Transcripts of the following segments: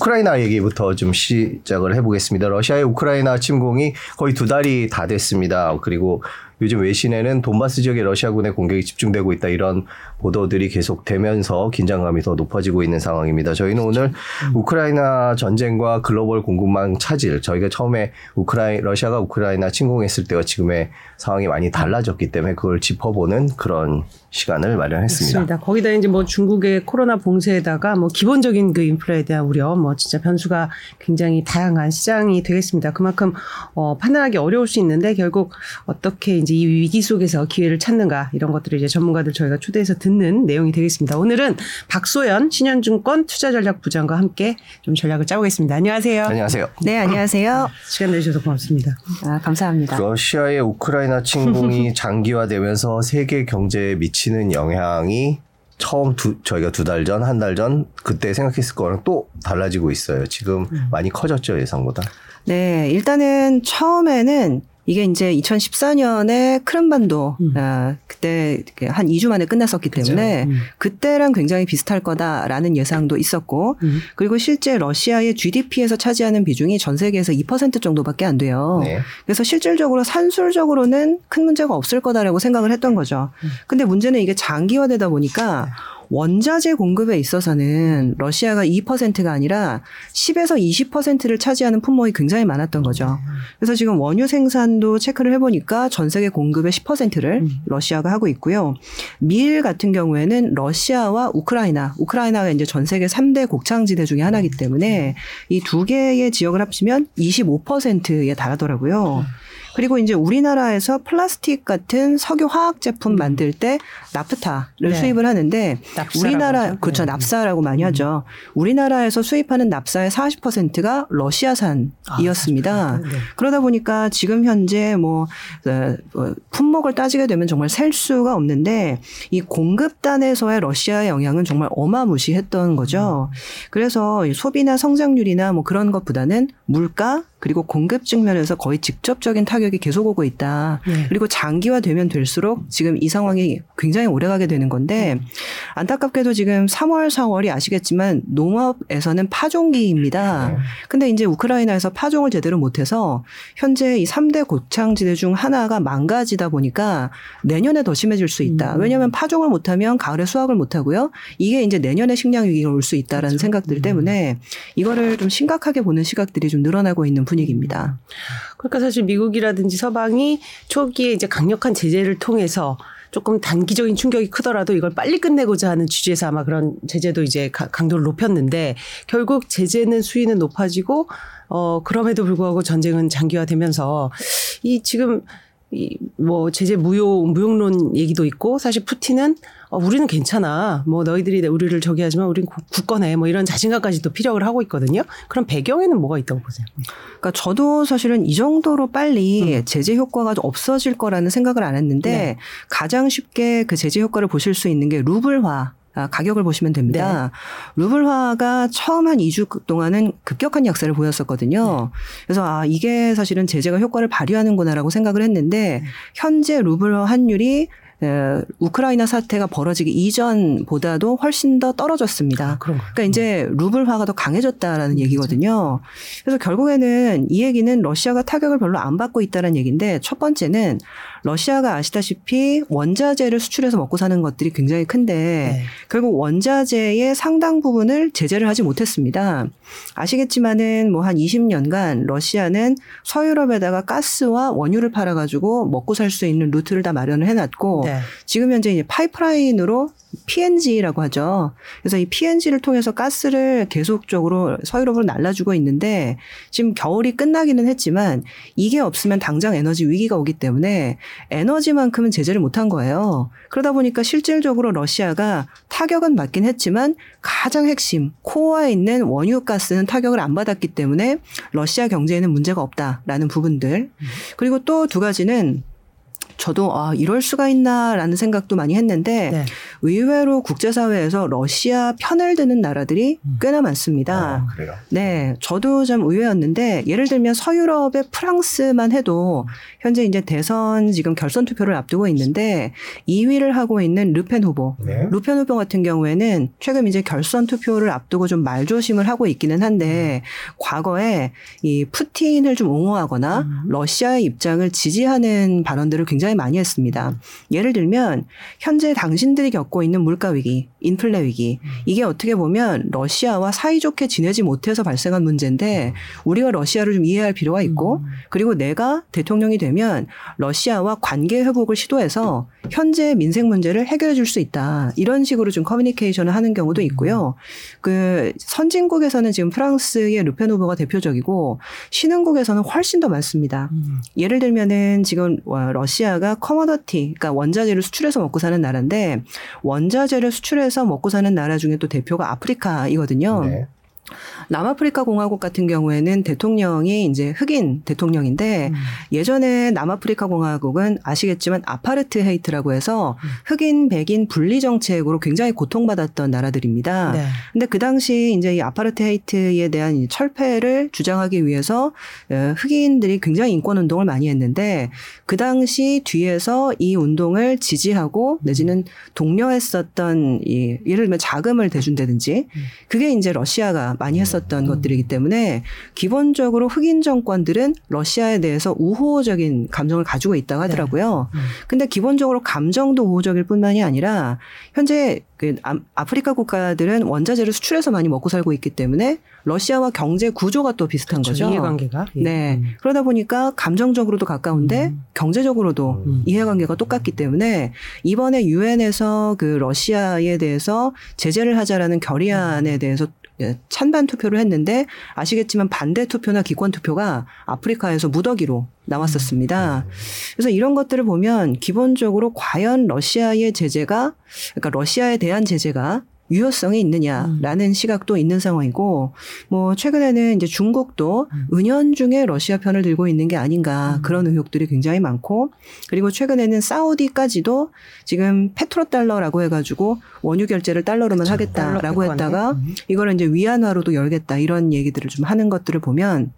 우크라이나 얘기부터 좀 시작을 해보겠습니다. 러시아의 우크라이나 침공이 거의 두 달이 다 됐습니다. 그리고 요즘 외신에는 돈바스 지역에 러시아군의 공격이 집중되고 있다 이런 보도들이 계속되면서 긴장감이 더 높아지고 있는 상황입니다. 저희는 오늘 우크라이나 전쟁과 글로벌 공급망 차질, 저희가 처음에 우크라이 러시아가 우크라이나 침공했을 때와 지금의 상황이 많이 달라졌기 때문에 그걸 짚어보는 그런 시간을 마련했습니다. 맞습니다. 거기다 이제 뭐 중국의 코로나 봉쇄에다가 뭐 기본적인 그 인프라에 대한 우려, 뭐 진짜 변수가 굉장히 다양한 시장이 되겠습니다. 그만큼 어, 판단하기 어려울 수 있는데 결국 어떻게 이제 이 위기 속에서 기회를 찾는가 이런 것들을 이제 전문가들 저희가 초대해서 듣는 내용이 되겠습니다. 오늘은 박소연 신현증권 투자전략 부장과 함께 좀 전략을 짜보겠습니다. 안녕하세요. 안녕하세요. 네, 안녕하세요. 시간 내주셔서 고맙습니다. 아, 감사합니다. 러시아의 우크라이나 침공이 장기화되면서 세계 경제에 미치는 영향이 처음 두, 저희가 두 달 전, 한 달 전 그때 생각했을 거랑 또 달라지고 있어요. 지금 많이 커졌죠 예상보다. 네, 일단은 처음에는 이게 이제 2014년에 크림반도 음. 아, 그때 한 2주 만에 끝났었기 때문에 음. 그때랑 굉장히 비슷할 거다라는 예상도 있었고 음. 그리고 실제 러시아의 GDP에서 차지하는 비중이 전 세계에서 2% 정도밖에 안 돼요. 네. 그래서 실질적으로 산술적으로는 큰 문제가 없을 거다라고 생각을 했던 거죠. 음. 근데 문제는 이게 장기화되다 보니까 원자재 공급에 있어서는 러시아가 2%가 아니라 10에서 20%를 차지하는 품목이 굉장히 많았던 거죠. 그래서 지금 원유 생산도 체크를 해보니까 전 세계 공급의 10%를 음. 러시아가 하고 있고요. 밀 같은 경우에는 러시아와 우크라이나, 우크라이나가 이제 전 세계 3대 곡창지대 중에 하나이기 때문에 이 두 개의 지역을 합치면 25%에 달하더라고요. 그리고 이제 우리나라에서 플라스틱 같은 석유 화학 제품 만들 때 나프타를 네. 수입을 하는데 납사라고 우리나라 하죠. 그렇죠 네. 납사라고 많이 하죠. 우리나라에서 수입하는 납사의 40%가 러시아산이었습니다. 아, 네. 그러다 보니까 지금 현재 뭐 어, 어, 품목을 따지게 되면 정말 셀 수가 없는데 이 공급단에서의 러시아의 영향은 정말 어마무시했던 거죠. 그래서 이 소비나 성장률이나 뭐 그런 것보다는 물가 그리고 공급 측면에서 거의 직접적인 타격이 계속 오고 있다. 네. 그리고 장기화되면 될수록 지금 이 상황이 굉장히 오래가게 되는 건데 안타깝게도 지금 3월, 4월이 아시겠지만 농업에서는 파종기입니다. 근데 이제 우크라이나에서 파종을 제대로 못해서 현재 이 3대 고창지대 중 하나가 망가지다 보니까 내년에 더 심해질 수 있다. 음. 왜냐하면 파종을 못하면 가을에 수확을 못하고요. 이게 이제 내년에 식량 위기가 올 수 있다라는 그렇죠. 생각들 음. 때문에 이거를 좀 심각하게 보는 시각들이 좀 늘어나고 있는 분위기입니다. 그러니까 사실 미국이라든지 서방이 초기에 이제 강력한 제재를 통해서 조금 단기적인 충격이 크더라도 이걸 빨리 끝내고자 하는 취지에서 아마 그런 제재도 이제 가- 강도를 높였는데 결국 제재는 수위는 높아지고 어 그럼에도 불구하고 전쟁은 장기화되면서 이 지금 이뭐 제재 무효 무용론 얘기도 있고 사실 푸틴은 어 우리는 괜찮아 뭐 너희들이 우리를 저기 하지만 우린 구- 굳건해 뭐 이런 자신감까지도 피력을 하고 있거든요. 그럼 배경에는 뭐가 있다고 보세요? 그러니까 저도 사실은 이 정도로 빨리 제재 효과가 없어질 거라는 생각을 안 했는데 네. 가장 쉽게 그 제재 효과를 보실 수 있는 게 루블화. 아, 가격을 보시면 됩니다. 루블화가 처음 한 2주 동안은 급격한 약세를 보였었거든요. 그래서 아, 이게 사실은 제재가 효과를 발휘하는구나라고 생각을 했는데 현재 루블화 환율이 에, 우크라이나 사태가 벌어지기 이전보다도 훨씬 더 떨어졌습니다. 거. 그러니까 이제 루블화가 더 강해졌다라는 얘기거든요. 그래서 결국에는 이 얘기는 러시아가 타격을 별로 안 받고 있다는 얘기인데 첫 번째는 러시아가 아시다시피 원자재를 수출해서 먹고 사는 것들이 굉장히 큰데 네. 결국 원자재의 상당 부분을 제재를 하지 못했습니다. 아시겠지만은 뭐 한 20년간 러시아는 서유럽에다가 가스와 원유를 팔아가지고 먹고 살 수 있는 루트를 다 마련을 해놨고 네. 지금 현재 이제 파이프라인으로 PNG라고 하죠. 그래서 이 PNG를 통해서 가스를 계속적으로 서유럽으로 날라주고 있는데 지금 겨울이 끝나기는 했지만 이게 없으면 당장 에너지 위기가 오기 때문에 에너지만큼은 제재를 못한 거예요. 그러다 보니까 실질적으로 러시아가 타격은 받긴 했지만 가장 핵심 코어에 있는 원유 가스는 타격을 안 받았기 때문에 러시아 경제에는 문제가 없다라는 부분들 그리고 또 두 가지는 저도 아 이럴 수가 있나라는 생각도 많이 했는데 네. 의외로 국제사회에서 러시아 편을 드는 나라들이 꽤나 많습니다. 아, 그래요. 네, 저도 좀 의외였는데 예를 들면 서유럽의 프랑스만 해도 현재 이제 대선 지금 결선 투표를 앞두고 있는데 2위를 하고 있는 르펜 후보. 네. 루펜 후보 같은 경우에는 최근 이제 결선 투표를 앞두고 좀 말조심을 하고 있기는 한데 과거에 이 푸틴을 좀 옹호하거나 러시아의 입장을 지지하는 발언들을 굉장히 많이 했습니다. 예를 들면 현재 당신들이 겪고 있는 물가 위기, 인플레 위기 이게 어떻게 보면 러시아와 사이좋게 지내지 못해서 발생한 문제인데 우리가 러시아를 좀 이해할 필요가 있고 그리고 내가 대통령이 되면 러시아와 관계 회복을 시도해서 현재 민생 문제를 해결해 줄 수 있다. 이런 식으로 좀 커뮤니케이션을 하는 경우도 있고요. 그 선진국에서는 지금 프랑스의 르펜 후보가 대표적이고 신흥국에서는 훨씬 더 많습니다. 예를 들면은 지금 와, 러시아가 커머더티, 그러니까 원자재를 수출해서 먹고 사는 나라인데 원자재를 수출해서 먹고 사는 나라 중에 또 대표가 아프리카이거든요. 네. 남아프리카 공화국 같은 경우에는 대통령이 이제 흑인 대통령인데 예전에 남아프리카 공화국은 아시겠지만 아파르트 헤이트라고 해서 흑인 백인 분리 정책으로 굉장히 고통받았던 나라들입니다. 네. 근데 그 당시 이제 이 아파르트 헤이트에 대한 이 철폐를 주장하기 위해서 어, 흑인들이 굉장히 인권 운동을 많이 했는데 그 당시 뒤에서 이 운동을 지지하고 내지는 독려했었던 이 예를 들면 자금을 대준다든지 그게 이제 러시아가 많이 했었던 것들이기 때문에 기본적으로 흑인 정권들은 러시아에 대해서 우호적인 감정을 가지고 있다고 하더라고요. 근데 기본적으로 감정도 우호적일 뿐만이 아니라 현재 그 아- 아프리카 국가들은 원자재를 수출해서 많이 먹고 살고 있기 때문에 러시아와 경제 구조가 또 비슷한 그렇죠. 거죠. 이해관계가. 예. 네. 음. 그러다 보니까 감정적으로도 가까운데 경제적으로도 음. 이해관계가 똑같기 때문에 이번에 유엔에서 그 러시아에 대해서 제재를 하자라는 결의안에 대해서 예, 찬반 투표를 했는데 아시겠지만 반대 투표나 기권 투표가 아프리카에서 무더기로 나왔었습니다. 그래서 이런 것들을 보면 기본적으로 과연 러시아의 제재가 그러니까 러시아에 대한 제재가 유효성이 있느냐라는 시각도 있는 상황이고 뭐 최근에는 이제 중국도 은연중에 러시아 편을 들고 있는 게 아닌가 그런 의혹들이 굉장히 많고 그리고 최근에는 사우디까지도 지금 페트로 달러라고 해가지고 원유 결제를 달러로만 하겠다라고 달러. 했다가 음. 이거를 이제 위안화로도 열겠다 이런 얘기들을 좀 하는 것들을 보면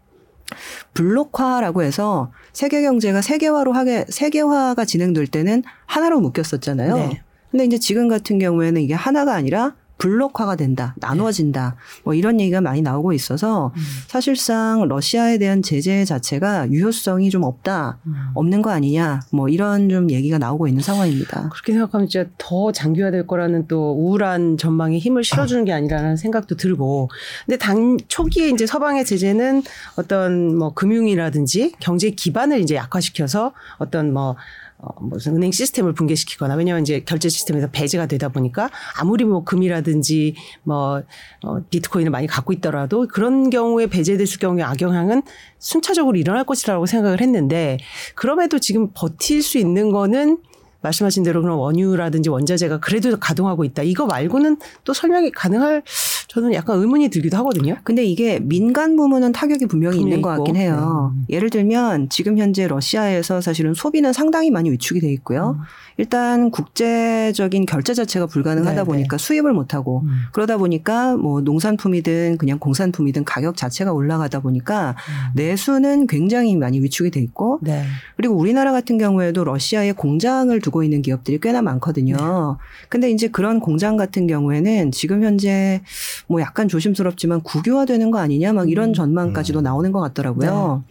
블록화라고 해서 세계 경제가 세계화로 하게 세계화가 진행될 때는 하나로 묶였었잖아요. 네. 근데 이제 지금 같은 경우에는 이게 하나가 아니라 블록화가 된다, 나누어진다, 뭐 이런 얘기가 많이 나오고 있어서 사실상 러시아에 대한 제재 자체가 유효성이 좀 없다, 없는 거 아니냐, 뭐 이런 좀 얘기가 나오고 있는 상황입니다. 그렇게 생각하면 진짜 더 장기화될 거라는 또 우울한 전망에 힘을 실어주는 게 아니라는 생각도 들고. 근데 당 초기에 이제 서방의 제재는 어떤 뭐 금융이라든지 경제 기반을 이제 약화시켜서 어떤 뭐 어, 무슨 은행 시스템을 붕괴시키거나 왜냐하면 이제 결제 시스템에서 배제가 되다 보니까 아무리 뭐 금이라든지 뭐 어, 비트코인을 많이 갖고 있더라도 그런 경우에 배제됐을 경우에 악영향은 순차적으로 일어날 것이라고 생각을 했는데 그럼에도 지금 버틸 수 있는 거는 말씀하신 대로 그런 원유라든지 원자재가 그래도 가동하고 있다. 이거 말고는 또 설명이 가능할 저는 약간 의문이 들기도 하거든요. 근데 이게 민간 부문은 타격이 분명히 분명히 있는 것 같긴. 해요. 네. 예를 들면 지금 현재 러시아에서 사실은 소비는 상당히 많이 위축이 돼 있고요. 일단 국제적인 결제 자체가 불가능하다 음. 네, 보니까 수입을 못 하고 음. 그러다 보니까 뭐 농산품이든 그냥 공산품이든 가격 자체가 올라가다 보니까 내수는 굉장히 많이 위축이 돼 있고 네. 그리고 우리나라 같은 경우에도 러시아에 공장을 두고 있는 기업들이 꽤나 많거든요. 네. 근데 이제 그런 공장 같은 경우에는 지금 현재 뭐 약간 조심스럽지만 국유화되는 거 아니냐 막 이런 음. 전망까지도 음. 나오는 것 같더라고요.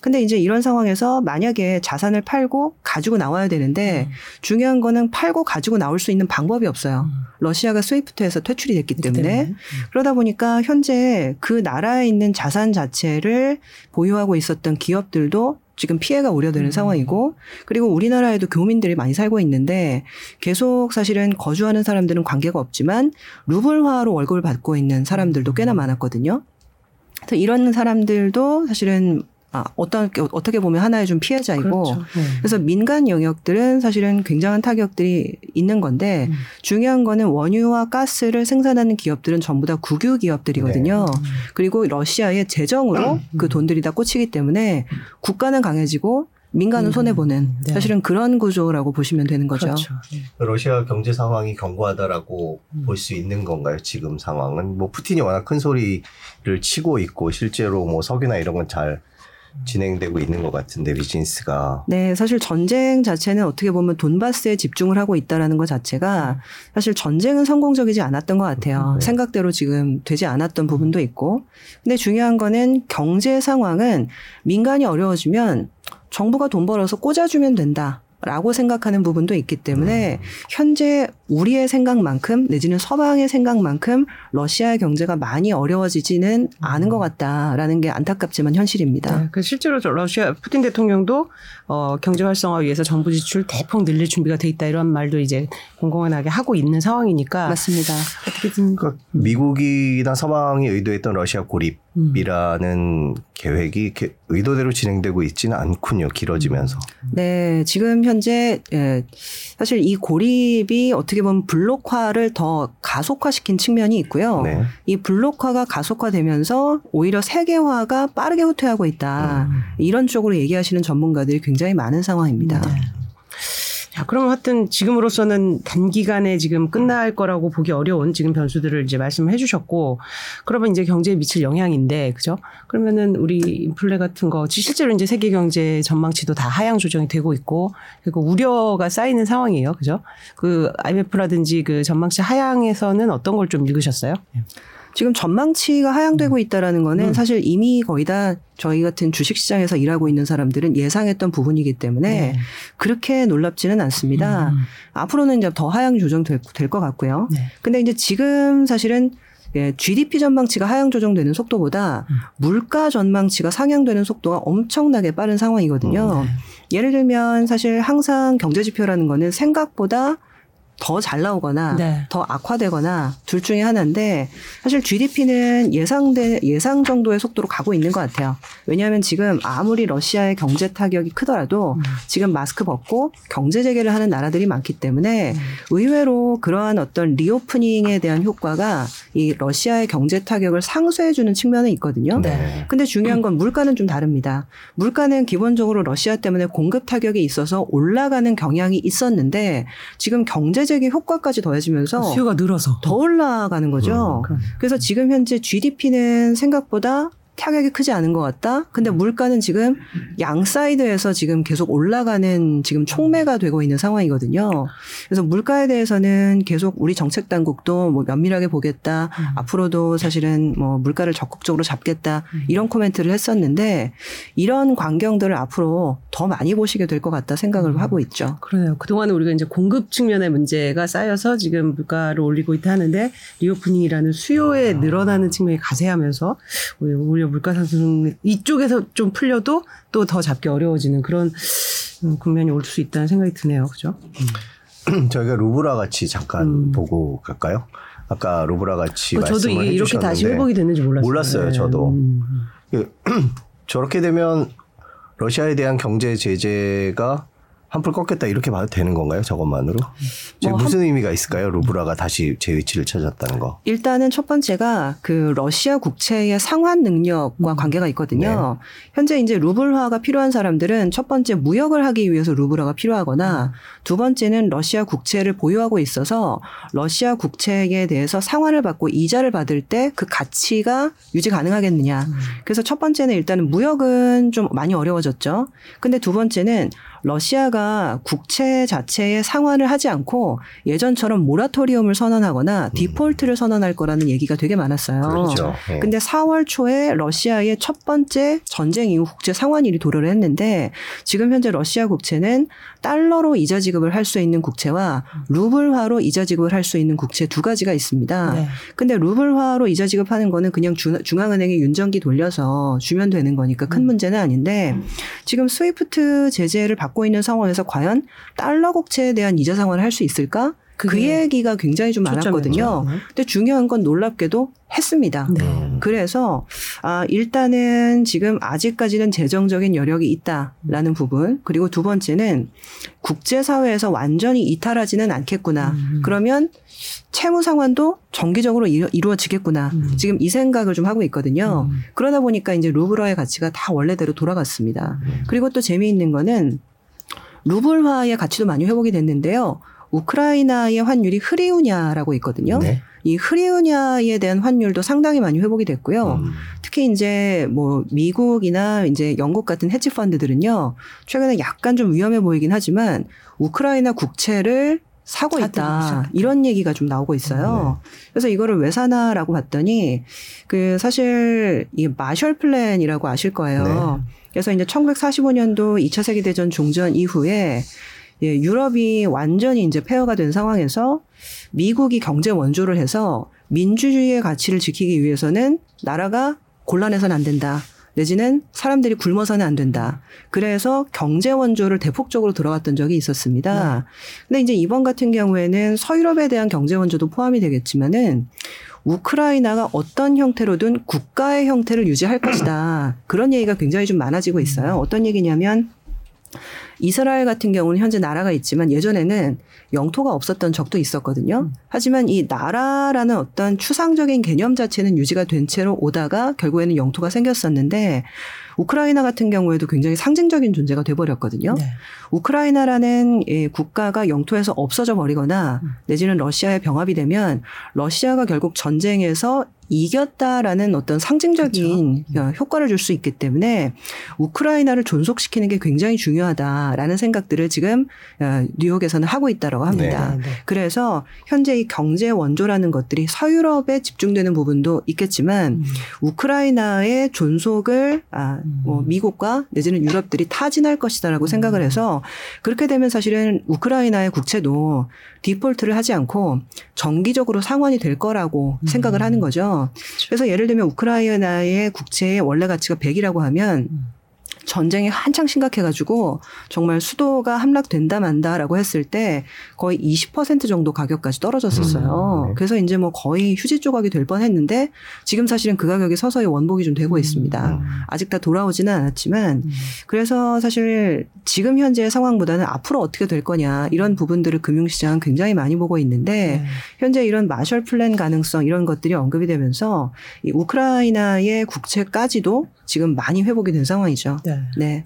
근데 이제 이런 상황에서 만약에 자산을 팔고 가지고 나와야 되는데 음. 중요한 거는 팔고 가지고 나올 수 있는 방법이 없어요. 음. 러시아가 스위프트에서 퇴출이 됐기 때문에 때문에. 그러다 보니까 현재 그 나라에 있는 자산 자체를 보유하고 있었던 기업들도 지금 피해가 우려되는 음. 상황이고 그리고 우리나라에도 교민들이 많이 살고 있는데 계속 사실은 거주하는 사람들은 관계가 없지만 루블화로 월급을 받고 있는 사람들도 꽤나 많았거든요. 그래서 이런 사람들도 사실은 아, 어떤 어떻게 보면 하나의 좀 피해자이고 그렇죠. 네. 그래서 민간 영역들은 사실은 굉장한 타격들이 있는 건데 음. 중요한 거는 원유와 가스를 생산하는 기업들은 전부 다 국유 기업들이거든요. 그리고 러시아의 재정으로 그 돈들이 다 꽂히기 때문에 국가는 강해지고 민간은 손해 보는 네. 사실은 그런 구조라고 보시면 되는 거죠. 그렇죠. 러시아 경제 상황이 견고하다라고 음. 볼수 있는 건가요? 지금 상황은 뭐 푸틴이 워낙 큰 소리를 치고 있고 실제로 뭐 석유나 이런 건잘 진행되고 있는 것 같은데 비즈니스가 네, 사실 전쟁 자체는 어떻게 보면 돈바스에 집중을 하고 있다라는 것 자체가 사실 전쟁은 성공적이지 않았던 것 같아요. 네. 생각대로 지금 되지 않았던 부분도 있고. 근데 중요한 거는 경제 상황은 민간이 어려워지면 정부가 돈 벌어서 꽂아주면 된다. 라고 생각하는 부분도 있기 때문에 현재 우리의 생각만큼 내지는 서방의 생각만큼 러시아의 경제가 많이 어려워지지는 않은 것 같다라는 게 안타깝지만 현실입니다. 네, 그 실제로 저 러시아 푸틴 대통령도 어, 경제 활성화 위해서 정부 지출 대폭 늘릴 준비가 돼 있다 이런 말도 이제 공공연하게 하고 있는 상황이니까 맞습니다. 어떻게든 그러니까 미국이나 서방이 의도했던 러시아 고립이라는 계획이 이렇게 의도대로 진행되고 있지는 않군요. 길어지면서. 네, 지금 현재 예, 사실 이 고립이 어떻게 보면 블록화를 더 가속화시킨 측면이 있고요. 네. 이 블록화가 가속화되면서 오히려 세계화가 빠르게 후퇴하고 있다. 이런 쪽으로 얘기하시는 전문가들이 굉장히 많은 상황입니다. 네. 자, 그럼 하여튼 지금으로서는 단기간에 지금 끝날 거라고 보기 어려운 지금 변수들을 이제 말씀을 해주셨고, 그러면 이제 경제에 미칠 영향인데, 그죠? 그러면은 우리 인플레 같은 거, 실제로 이제 세계 경제 전망치도 다 하향 조정이 되고 있고, 그리고 우려가 쌓이는 상황이에요. 그죠? 그 IMF라든지 그 전망치 하향에서는 어떤 걸 좀 읽으셨어요? 지금 전망치가 하향되고 있다라는 거는 음. 사실 이미 거의 다 저희 같은 주식시장에서 일하고 있는 사람들은 예상했던 부분이기 때문에 그렇게 놀랍지는 않습니다. 음. 앞으로는 이제 더 하향 조정될 것 같고요. 네. 근데 이제 지금 사실은 예, GDP 전망치가 하향 조정되는 속도보다 음. 물가 전망치가 상향되는 속도가 엄청나게 빠른 상황이거든요. 예를 들면 사실 항상 경제 지표라는 거는 생각보다 더 잘 나오거나 네. 더 악화되거나 둘 중에 하나인데 사실 GDP는 예상된 예상 정도의 속도로 가고 있는 것 같아요. 왜냐하면 지금 아무리 러시아의 경제 타격이 크더라도 음. 지금 마스크 벗고 경제 재개를 하는 나라들이 많기 때문에 의외로 그러한 어떤 리오프닝에 대한 효과가 이 러시아의 경제 타격을 상쇄해 주는 측면은 있거든요. 네. 근데 중요한 건 물가는 좀 다릅니다. 물가는 기본적으로 러시아 때문에 공급 타격이 있어서 올라가는 경향이 있었는데 지금 경제 재개 효과까지 더해지면서 수요가 늘어서. 더 올라가는 거죠. 음, 그래서 지금 현재 GDP는 생각보다 타격이 크지 않은 것 같다. 근데 물가는 지금 양 사이드에서 지금 계속 올라가는 지금 촉매가 되고 있는 상황이거든요. 그래서 물가에 대해서는 계속 우리 정책 당국도 뭐 면밀하게 보겠다. 음. 앞으로도 사실은 뭐 물가를 적극적으로 잡겠다. 이런 코멘트를 했었는데 이런 광경들을 앞으로 더 많이 보시게 될 것 같다 생각을 하고 있죠. 그러네요. 그동안은 우리가 이제 공급 측면의 문제가 쌓여서 지금 물가를 올리고 있다 하는데 reopening이라는 수요에 늘어나는 측면이 가세하면서 오히려 물가 상승 이쪽에서 좀 풀려도 또 더 잡기 어려워지는 그런 음, 국면이 올 수 있다는 생각이 드네요. 그죠? 저희가 루블화 가치 잠깐 음. 보고 갈까요? 아까 루블화 가치 그 저도 이게 이렇게 다시 회복이 됐는지 몰랐어요. 몰랐어요, 저도. 음. 그, 저렇게 되면 러시아에 대한 경제 제재가 한풀 꺾였다 이렇게 봐도 되는 건가요? 저것만으로? 뭐 무슨 의미가 있을까요? 루브라가 다시 제 위치를 찾았다는 거. 일단은 첫 번째가 그 러시아 국채의 상환 능력과 관계가 있거든요. 현재 이제 루블화가 필요한 사람들은 첫 번째 무역을 하기 위해서 루블화가 필요하거나 두 번째는 러시아 국채를 보유하고 있어서 러시아 국채에 대해서 상환을 받고 이자를 받을 때 그 가치가 유지 가능하겠느냐. 그래서 첫 번째는 일단은 무역은 좀 많이 어려워졌죠. 근데 두 번째는 러시아가 국채 자체의 상환을 하지 않고 예전처럼 모라토리움을 선언하거나 디폴트를 선언할 거라는 얘기가 되게 많았어요. 그렇죠. 예. 근데 4월 초에 러시아의 첫 번째 전쟁 이후 국제 상환일이 도래를 했는데 지금 현재 러시아 국채는 달러로 이자 지급을 할 수 있는 국채와 루블화로 이자 지급을 할 수 있는 국채 두 가지가 있습니다. 네. 근데 루블화로 이자 지급하는 거는 그냥 중, 중앙은행에 윤정기 돌려서 주면 되는 거니까 큰 문제는 아닌데 지금 스위프트 제재를 받고 있는 상황에서 과연 달러 국채에 대한 이자 상환을 할 수 있을까? 그 얘기가 굉장히 좀 많았거든요. 초점이었죠. 근데 중요한 건 놀랍게도 했습니다. 네. 음. 그래서 아 일단은 지금 아직까지는 재정적인 여력이 있다라는 부분 그리고 두 번째는 국제 사회에서 완전히 이탈하지는 않겠구나. 음. 그러면 채무 상환도 정기적으로 이루, 이루어지겠구나. 음. 지금 이 생각을 좀 하고 있거든요. 음. 그러다 보니까 이제 루블화의 가치가 다 원래대로 돌아갔습니다. 음. 그리고 또 재미있는 거는 루블화의 가치도 많이 회복이 됐는데요. 우크라이나의 환율이 흐리우냐라고 있거든요. 네. 이 흐리우냐에 대한 환율도 상당히 많이 회복이 됐고요. 음. 특히 이제 뭐 미국이나 이제 영국 같은 헤지 펀드들은요. 최근에 약간 좀 위험해 보이긴 하지만 우크라이나 국채를 사고 있다. 이런 얘기가 좀 나오고 있어요. 그래서 이거를 왜 사나라고 봤더니 그 사실 이 마셜 플랜이라고 아실 거예요. 그래서 이제 1945년도 2차 세계 대전 종전 이후에 예, 유럽이 완전히 이제 폐허가 된 상황에서 미국이 경제 원조를 해서 민주주의의 가치를 지키기 위해서는 나라가 곤란해서는 안 된다. 내지는 사람들이 굶어서는 안 된다. 그래서 경제 원조를 대폭적으로 들어갔던 적이 있었습니다. 근데 이제 이번 같은 경우에는 서유럽에 대한 경제 원조도 포함이 되겠지만은 우크라이나가 어떤 형태로든 국가의 형태를 유지할 것이다. 그런 얘기가 굉장히 좀 많아지고 있어요. 어떤 얘기냐면 이스라엘 같은 경우는 현재 나라가 있지만 예전에는 영토가 없었던 적도 있었거든요. 하지만 이 나라라는 어떤 추상적인 개념 자체는 유지가 된 채로 오다가 결국에는 영토가 생겼었는데 우크라이나 같은 경우에도 굉장히 상징적인 존재가 돼버렸거든요. 네. 우크라이나라는 예, 국가가 영토에서 없어져 버리거나 음. 내지는 러시아에 병합이 되면 러시아가 결국 전쟁에서 이겼다라는 어떤 상징적인 어, 효과를 줄 수 있기 때문에 우크라이나를 존속시키는 게 굉장히 중요하다라는 생각들을 지금 어, 뉴욕에서는 하고 있다라고 합니다. 네, 네. 그래서 현재 이 경제 원조라는 것들이 서유럽에 집중되는 부분도 있겠지만 음. 우크라이나의 존속을 아, 뭐 음. 미국과 내지는 유럽들이 타진할 것이다라고 생각을 해서 그렇게 되면 사실은 우크라이나의 국채도 디폴트를 하지 않고 정기적으로 상환이 될 거라고 음. 생각을 하는 거죠. 그래서 예를 들면 우크라이나의 국채의 원래 가치가 100이라고 하면 음. 전쟁이 한창 심각해가지고 정말 수도가 함락된다 만다라고 했을 때 거의 20% 정도 가격까지 떨어졌었어요. 음, 네. 그래서 이제 뭐 거의 휴지 조각이 될 뻔했는데 지금 사실은 그 가격이 서서히 원복이 좀 되고 음. 있습니다. 음. 아직 다 돌아오지는 않았지만 음. 그래서 사실 지금 현재의 상황보다는 앞으로 어떻게 될 거냐 이런 부분들을 금융시장은 굉장히 많이 보고 있는데 네. 현재 이런 마셜 플랜 가능성 이런 것들이 언급이 되면서 이 우크라이나의 국채까지도 지금 많이 회복이 된 상황이죠. 네. 네.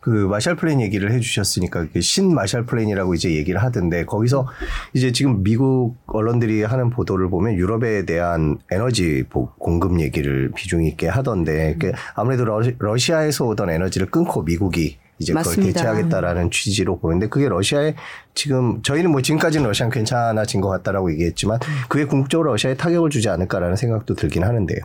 그 마샬 플랜 얘기를 해주셨으니까 그 신 마샬 플랜이라고 이제 얘기를 하던데 거기서 이제 지금 미국 언론들이 하는 보도를 보면 유럽에 대한 에너지 보- 공급 얘기를 비중 있게 하던데 그 아무래도 러시- 러시아에서 오던 에너지를 끊고 미국이 이제 그걸 맞습니다. 대체하겠다라는 취지로 보는데 그게 러시아에 지금 저희는 뭐 지금까지는 러시아는 괜찮아진 것 같다라고 얘기했지만 그게 궁극적으로 러시아에 타격을 주지 않을까라는 생각도 들긴 하는데요.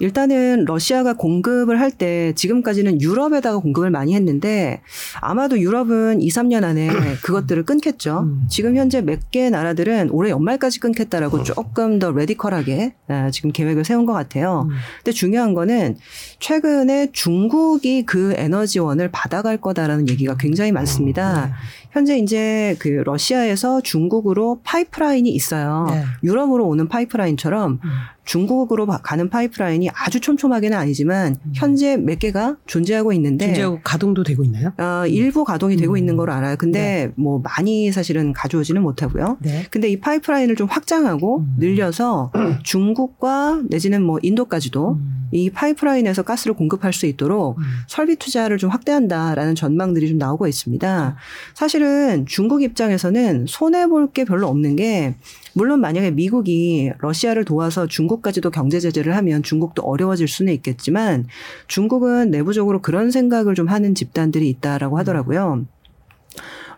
일단은 러시아가 공급을 할 때 지금까지는 유럽에다가 공급을 많이 했는데 아마도 유럽은 2, 3년 안에 그것들을 끊겠죠. 음. 지금 현재 몇 개 나라들은 올해 연말까지 끊겠다라고 조금 더 레디컬하게 아, 지금 계획을 세운 것 같아요. 음. 근데 중요한 거는 최근에 중국이 그 에너지원을 받아갈 거다라는 얘기가 굉장히 많습니다. 현재 이제 그 러시아에서 중국으로 파이프라인이 있어요. 네. 유럽으로 오는 파이프라인처럼 음. 중국으로 바- 가는 파이프라인이 아주 촘촘하게는 아니지만 현재 몇 개가 존재하고 있는데 존재하고 가동도 되고 있나요? 어, 일부 가동이 되고 음. 있는 걸 알아요. 근데 뭐 많이 사실은 가져오지는 못하고요. 네. 근데 이 파이프라인을 좀 확장하고 음. 늘려서 중국과 내지는 뭐 인도까지도 음. 이 파이프라인에서 가스를 공급할 수 있도록 음. 설비 투자를 좀 확대한다라는 전망들이 좀 나오고 있습니다. 사실 은 중국 입장에서는 손해 볼 게 별로 없는 게 물론 만약에 미국이 러시아를 도와서 중국까지도 경제 제재를 하면 중국도 어려워질 수는 있겠지만 중국은 내부적으로 그런 생각을 좀 하는 집단들이 있다라고 하더라고요.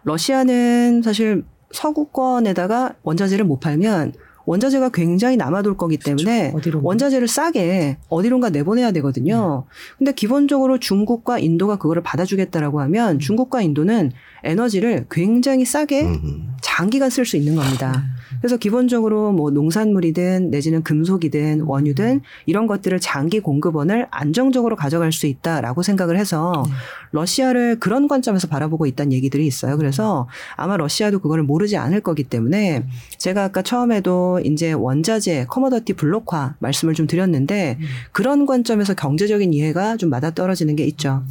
러시아는 사실 서구권에다가 원자재를 못 팔면 원자재가 굉장히 남아돌 거기 때문에 어디로? 원자재를 싸게 어디론가 내보내야 되거든요. 근데 기본적으로 중국과 인도가 그거를 받아주겠다라고 하면 중국과 인도는 에너지를 굉장히 싸게 음. 장기간 쓸 수 있는 겁니다. 그래서 기본적으로 뭐 농산물이든 내지는 금속이든 원유든 이런 것들을 장기 공급원을 안정적으로 가져갈 수 있다라고 생각을 해서 네. 러시아를 그런 관점에서 바라보고 있다는 얘기들이 있어요. 그래서 아마 러시아도 그거를 모르지 않을 거기 때문에 제가 아까 처음에도 이제 원자재 커머더티 블록화 말씀을 좀 드렸는데 그런 관점에서 경제적인 이해가 좀 맞아떨어지는 게 있죠.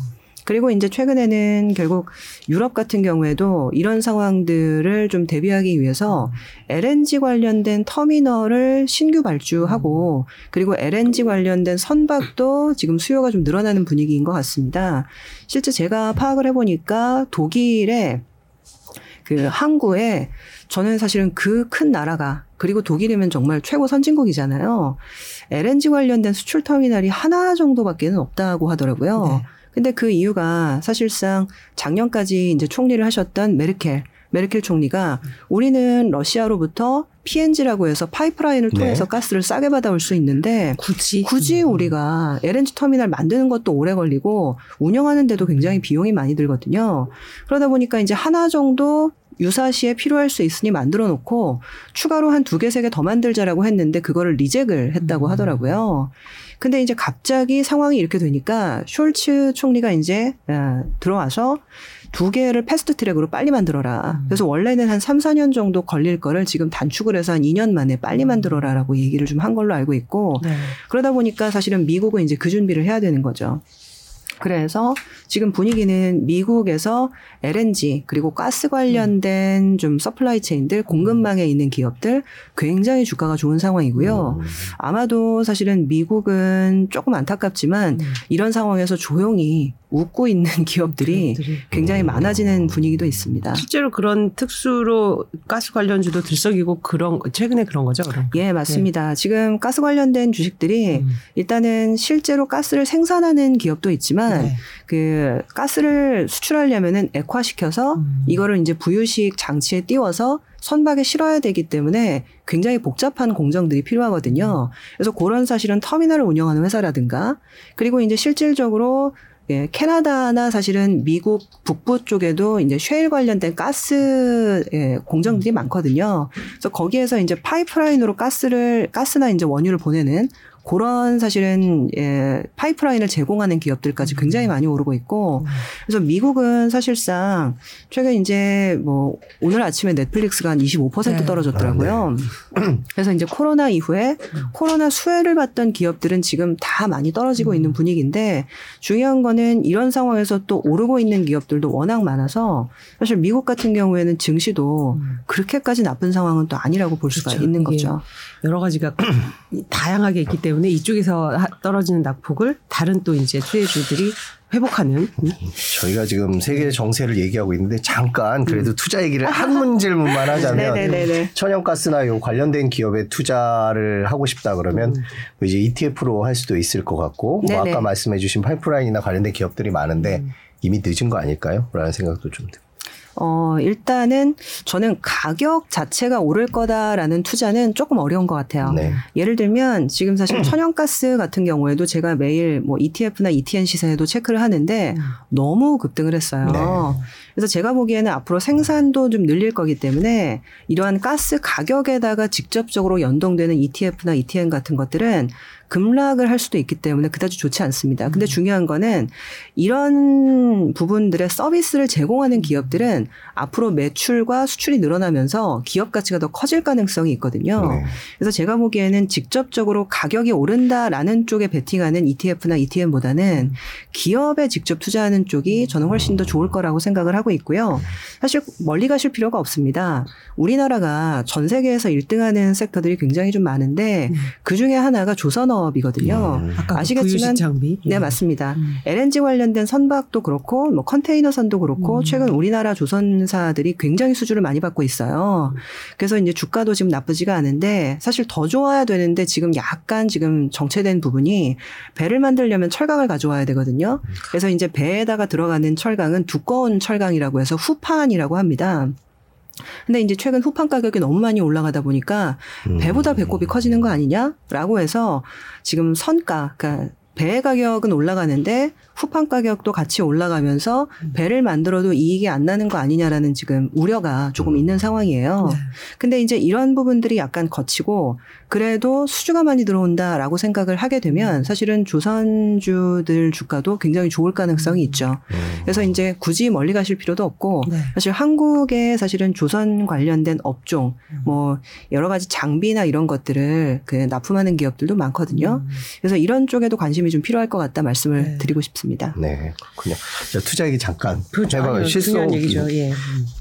그리고 이제 최근에는 결국 유럽 같은 경우에도 이런 상황들을 좀 대비하기 위해서 LNG 관련된 터미널을 신규 발주하고 그리고 LNG 관련된 선박도 지금 수요가 좀 늘어나는 분위기인 것 같습니다. 실제 제가 파악을 해보니까 독일에 그 항구에 저는 사실은 그 큰 나라가 그리고 독일이면 정말 최고 선진국이잖아요. LNG 관련된 수출 터미널이 하나 정도밖에는 없다고 하더라고요. 네. 근데 그 이유가 사실상 작년까지 이제 총리를 하셨던 메르켈 메르켈 총리가 우리는 러시아로부터 PNG라고 해서 파이프라인을 네. 통해서 가스를 싸게 받아올 수 있는데 굳이 굳이 우리가 LNG 터미널 만드는 것도 오래 걸리고 운영하는데도 굉장히 비용이 많이 들거든요. 그러다 보니까 이제 하나 정도 유사시에 필요할 수 있으니 만들어 놓고 추가로 한 두 개, 세 개 더 만들자라고 했는데 그거를 reject을 했다고 음. 하더라고요. 근데 이제 갑자기 상황이 이렇게 되니까 숄츠 총리가 이제 어, 들어와서 두 개를 fast track으로 빨리 만들어라. 음. 그래서 원래는 한 3, 4년 정도 걸릴 거를 지금 단축을 해서 한 2년 만에 빨리 만들어라라고 얘기를 좀 한 걸로 알고 있고 네. 그러다 보니까 사실은 미국은 이제 그 준비를 해야 되는 거죠. 그래서 지금 분위기는 미국에서 LNG 그리고 가스 관련된 좀 supply chain들 공급망에 있는 기업들 굉장히 주가가 좋은 상황이고요. 음. 아마도 사실은 미국은 조금 안타깝지만 음. 이런 상황에서 조용히 웃고 있는 기업들이 기업들이. 굉장히 많아지는 분위기도 있습니다. 실제로 그런 특수로 가스 관련주도 들썩이고 그런 최근에 그런 거죠, 그럼. 예, 맞습니다. 지금 가스 관련된 주식들이 음. 일단은 실제로 가스를 생산하는 기업도 있지만 네. 그 가스를 수출하려면은 액화시켜서 음. 이거를 이제 부유식 장치에 띄워서 선박에 실어야 되기 때문에 굉장히 복잡한 공정들이 필요하거든요. 그래서 그런 사실은 터미널을 운영하는 회사라든가 그리고 이제 실질적으로 예, 캐나다나 사실은 미국 북부 쪽에도 이제 쉐일 관련된 가스 예, 공정들이 많거든요. 그래서 거기에서 이제 파이프라인으로 가스를 가스나 이제 원유를 보내는 그런 사실은 예, 파이프라인을 제공하는 기업들까지 굉장히 많이 오르고 있고 그래서 미국은 사실상 최근 이제 뭐 오늘 아침에 넷플릭스가 한 25% 네. 떨어졌더라고요. 그래서 이제 코로나 이후에 코로나 수혜를 받던 기업들은 지금 다 많이 떨어지고 있는 분위기인데 중요한 거는 이런 상황에서 또 오르고 있는 기업들도 워낙 많아서 사실 미국 같은 경우에는 증시도 음. 그렇게까지 나쁜 상황은 또 아니라고 볼 수가 그렇죠. 있는 이게 거죠. 여러 가지가 다양하게 있기 때문에 이쪽에서 하- 떨어지는 낙폭을 다른 또 이제 투자주들이 회복하는 음. 저희가 지금 세계 정세를 얘기하고 있는데 잠깐 그래도 투자 얘기를 한 문 질문만 하자면 음. 천연가스나 요 관련된 기업에 투자를 하고 싶다 그러면 뭐 이제 ETF로 할 수도 있을 것 같고 뭐 음. 아까 말씀해주신 파이프라인이나 관련된 기업들이 많은데 음. 이미 늦은 거 아닐까요? 라는 생각도 좀 듭니다. 어, 일단은 저는 가격 자체가 오를 거다라는 투자는 조금 어려운 것 같아요. 네. 예를 들면 지금 사실 천연가스 같은 경우에도 제가 매일 뭐 ETF나 ETN 시세도 체크를 하는데 너무 급등을 했어요. 네. 그래서 제가 보기에는 앞으로 생산도 좀 늘릴 거기 때문에 이러한 가스 가격에다가 직접적으로 연동되는 ETF나 ETN 같은 것들은 급락을 할 수도 있기 때문에 그다지 좋지 않습니다. 근데 중요한 거는 이런 부분들의 서비스를 제공하는 기업들은 앞으로 매출과 수출이 늘어나면서 기업 가치가 더 커질 가능성이 있거든요. 네. 그래서 제가 보기에는 직접적으로 가격이 오른다라는 쪽에 베팅하는 ETF나 ETN보다는 기업에 직접 투자하는 쪽이 저는 훨씬 더 좋을 거라고 생각을 하고 있고요. 사실 멀리 가실 필요가 없습니다. 우리나라가 전 세계에서 1등하는 섹터들이 굉장히 좀 많은데 음. 그 중에 하나가 조선업이거든요. 음. 아까 아시겠지만- 부유식 장비. 네, 맞습니다. 음. LNG 관련된 선박도 그렇고 뭐 컨테이너선도 그렇고 음. 최근 우리나라 조선사들이 굉장히 수주를 많이 받고 있어요. 그래서 이제 주가도 지금 나쁘지가 않은데 사실 더 좋아야 되는데 지금 약간 지금 정체된 부분이 배를 만들려면 철강을 가져와야 되거든요. 그래서 이제 배에다가 들어가는 철강은 두꺼운 철강 이라고 해서 후판이라고 합니다. 근데 이제 최근 후판 가격이 너무 많이 올라가다 보니까 음. 배보다 배꼽이 커지는 거 아니냐라고 해서 지금 선가, 그러니까 배 가격은 올라가는데 후판 가격도 같이 올라가면서 배를 만들어도 이익이 안 나는 거 아니냐라는 지금 우려가 조금 있는 상황이에요. 네. 근데 이제 이런 부분들이 약간 거치고 그래도 수주가 많이 들어온다라고 생각을 하게 되면 사실은 조선주들 주가도 굉장히 좋을 가능성이 있죠. 음. 그래서 이제 굳이 멀리 가실 필요도 없고 네. 사실 한국의 사실은 조선 관련된 업종 뭐 여러 가지 장비나 이런 것들을 그 납품하는 기업들도 많거든요. 그래서 이런 쪽에도 관심이 좀 필요할 것 같다 말씀을 네. 드리고 싶습니다. 네, 그렇군요. 자, 투자 얘기 잠깐 그렇죠. 해봐요. 중요한 얘기죠. 예.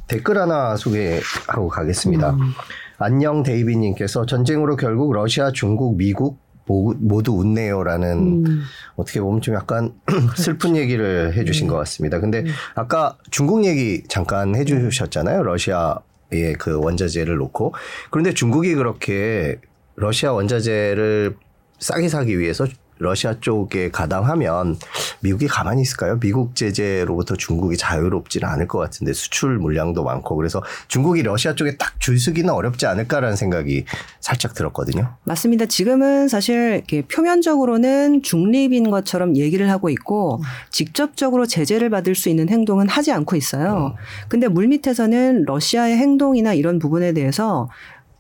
댓글 하나 소개하고 가겠습니다. 음. 안녕 데이비님께서 전쟁으로 결국 러시아, 중국, 미국 모- 모두 웃네요라는 음. 어떻게 보면 좀 약간 슬픈 얘기를 해주신 네. 것 같습니다. 근데 아까 중국 얘기 잠깐 해주셨잖아요. 러시아의 그 원자재를 놓고 그런데 중국이 그렇게 러시아 원자재를 싸게 사기 위해서 러시아 쪽에 가담하면 미국이 가만히 있을까요? 미국 제재로부터 중국이 자유롭지는 않을 것 같은데 수출 물량도 많고 그래서 중국이 러시아 쪽에 딱 줄서기는 어렵지 않을까라는 생각이 살짝 들었거든요. 맞습니다. 지금은 사실 이렇게 표면적으로는 중립인 것처럼 얘기를 하고 있고 직접적으로 제재를 받을 수 있는 행동은 하지 않고 있어요. 근데 물밑에서는 러시아의 행동이나 이런 부분에 대해서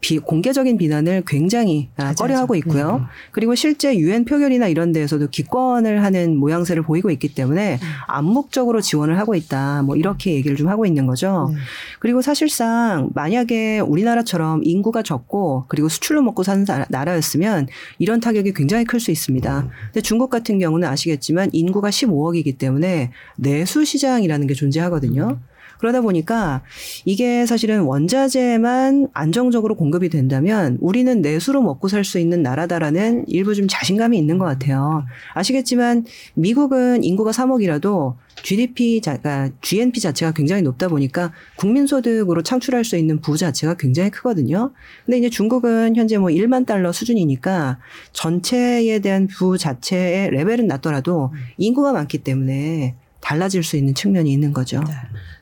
비, 공개적인 비난을 굉장히 아, 꺼려하고. 있고요. 그리고 실제 유엔 표결이나 이런 데에서도 기권을 하는 모양새를 보이고 있기 때문에 암묵적으로 지원을 하고 있다. 뭐 이렇게 얘기를 좀 하고 있는 거죠. 네. 그리고 사실상 만약에 우리나라처럼 인구가 적고 그리고 수출로 먹고 사는 나라- 나라였으면 이런 타격이 굉장히 클 수 있습니다. 근데 중국 같은 경우는 아시겠지만 인구가 15억이기 때문에 내수 시장이라는 게 존재하거든요. 그러다 보니까 이게 사실은 원자재만 안정적으로 공급이 된다면 우리는 내수로 먹고 살 수 있는 나라다라는 일부 좀 자신감이 있는 것 같아요. 아시겠지만 미국은 인구가 3억이라도 GDP 자가 GNP 자체가 굉장히 높다 보니까 국민 소득으로 창출할 수 있는 부 자체가 굉장히 크거든요. 근데 이제 중국은 현재 뭐 1만 달러 수준이니까 전체에 대한 부 자체의 레벨은 낮더라도 인구가 많기 때문에 달라질 수 있는 측면이 있는 거죠. 네.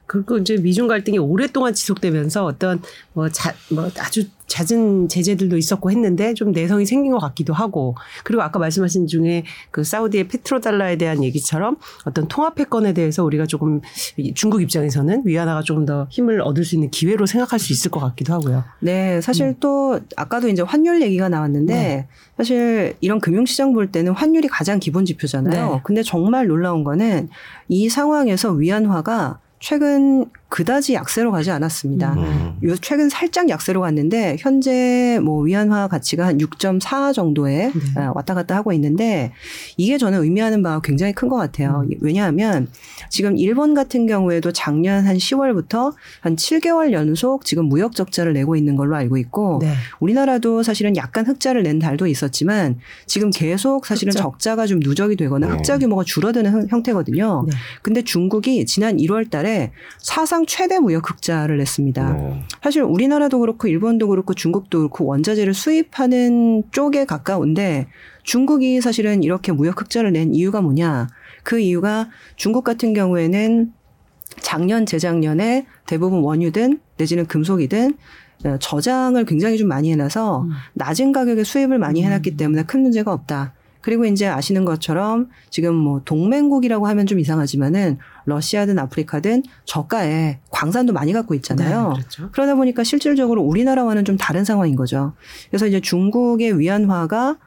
그리고 이제 미중 갈등이 오랫동안 지속되면서 어떤 뭐, 자, 뭐 아주 잦은 제재들도 있었고 했는데 좀 내성이 생긴 것 같기도 하고 그리고 아까 말씀하신 중에 그 사우디의 페트로달러에 대한 얘기처럼 어떤 통합 패권에 대해서 우리가 조금 이 중국 입장에서는 위안화가 조금 더 힘을 얻을 수 있는 기회로 생각할 수 있을 것 같기도 하고요. 네, 사실 음. 또 아까도 이제 환율 얘기가 나왔는데 네. 사실 이런 금융시장 볼 때는 환율이 가장 기본 지표잖아요. 네. 근데 정말 놀라운 거는 이 상황에서 위안화가 최근 그다지 약세로 가지 않았습니다. 음. 요 최근 살짝 약세로 갔는데 현재 뭐 위안화 가치가 한 6.4 정도에 네. 아, 왔다 갔다 하고 있는데 이게 저는 의미하는 바가 굉장히 큰 것 같아요. 음. 왜냐하면 지금 일본 같은 경우에도 작년 한 10월부터 한 7개월 연속 지금 무역 적자를 내고 있는 걸로 알고 있고 네. 우리나라도 사실은 약간 흑자를 낸 달도 있었지만 지금 계속 사실은 흑자. 적자가 좀 누적이 되거나 네. 흑자 규모가 줄어드는 형- 형태거든요. 네. 근데 중국이 지난 1월 달에 사상 최대 무역 흑자를 냈습니다. 네. 사실 우리나라도 그렇고 일본도 그렇고 중국도 그렇고 원자재를 수입하는 쪽에 가까운데 중국이 사실은 이렇게 무역 흑자를 낸 이유가 뭐냐? 그 이유가 중국 같은 경우에는 작년 재작년에 대부분 원유든 내지는 금속이든 어, 저장을 굉장히 좀 많이 해놔서 음. 낮은 가격에 수입을 많이 해놨기 때문에 큰 문제가 없다. 그리고 이제 아시는 것처럼 지금 뭐 동맹국이라고 하면 좀 이상하지만은 러시아든 아프리카든 저가에 광산도 많이 갖고 있잖아요. 네, 그렇죠. 그러다 보니까 실질적으로 우리나라와는 좀 다른 상황인 거죠. 그래서 이제 중국의 위안화가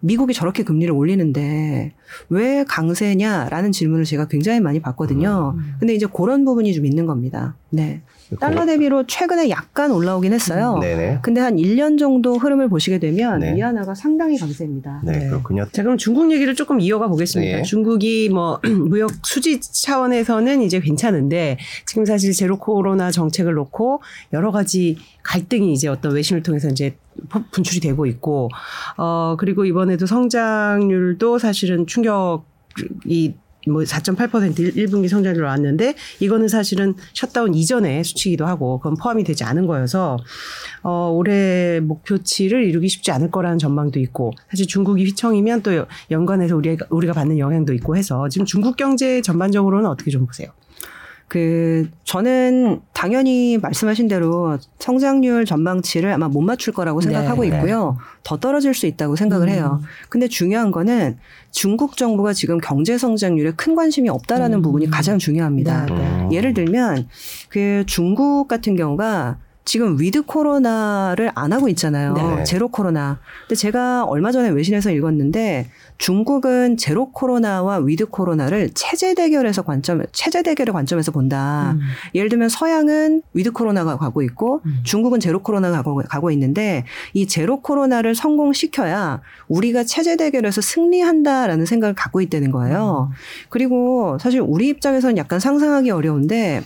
미국이 저렇게 금리를 올리는데 왜 강세냐라는 질문을 제가 굉장히 많이 받거든요. 음. 근데 이제 그런 부분이 좀 있는 겁니다. 네. 달러 대비로 최근에 약간 올라오긴 했어요. 네네. 근데 한 1년 정도 흐름을 보시게 되면 네. 위안화가 상당히 강세입니다. 네, 네. 그렇군요. 자, 그럼 중국 얘기를 조금 이어가 보겠습니다. 네. 중국이 뭐 무역 수지 차원에서는 이제 괜찮은데 지금 사실 제로 코로나 정책을 놓고 여러 가지 갈등이 이제 어떤 외신을 통해서 이제 분출이 되고 있고 어 그리고 이번에도 성장률도 사실은 충격 이 뭐 4.8% 1분기 성장률 나왔는데 이거는 사실은 셧다운 이전의 수치이기도 하고 그건 포함이 되지 않은 거여서 어 올해 목표치를 이루기 쉽지 않을 거라는 전망도 있고 사실 중국이 휘청이면 또 연관해서 우리가 우리가 받는 영향도 있고 해서 지금 중국 경제 전반적으로는 어떻게 좀 보세요? 그 저는 당연히 말씀하신 대로 성장률 전망치를 아마 못 맞출 거라고 생각하고 네, 있고요. 더 떨어질 수 있다고 생각을 음. 해요. 근데 중요한 거는 중국 정부가 지금 경제 성장률에 큰 관심이 없다라는 음. 부분이 가장 중요합니다. 네, 네. 음. 예를 들면 그 중국 같은 경우가 지금 위드 코로나를 안 하고 있잖아요. 네. 제로 코로나. 근데 제가 얼마 전에 외신에서 읽었는데 중국은 제로 코로나와 위드 코로나를 체제 대결에서 관점 체제 대결의 관점에서 본다. 음. 예를 들면 서양은 위드 코로나가 가고 있고 음. 중국은 제로 코로나가 가고, 가고 있는데 이 제로 코로나를 성공시켜야 우리가 체제 대결에서 승리한다라는 생각을 갖고 있다는 거예요. 그리고 사실 우리 입장에서는 약간 상상하기 어려운데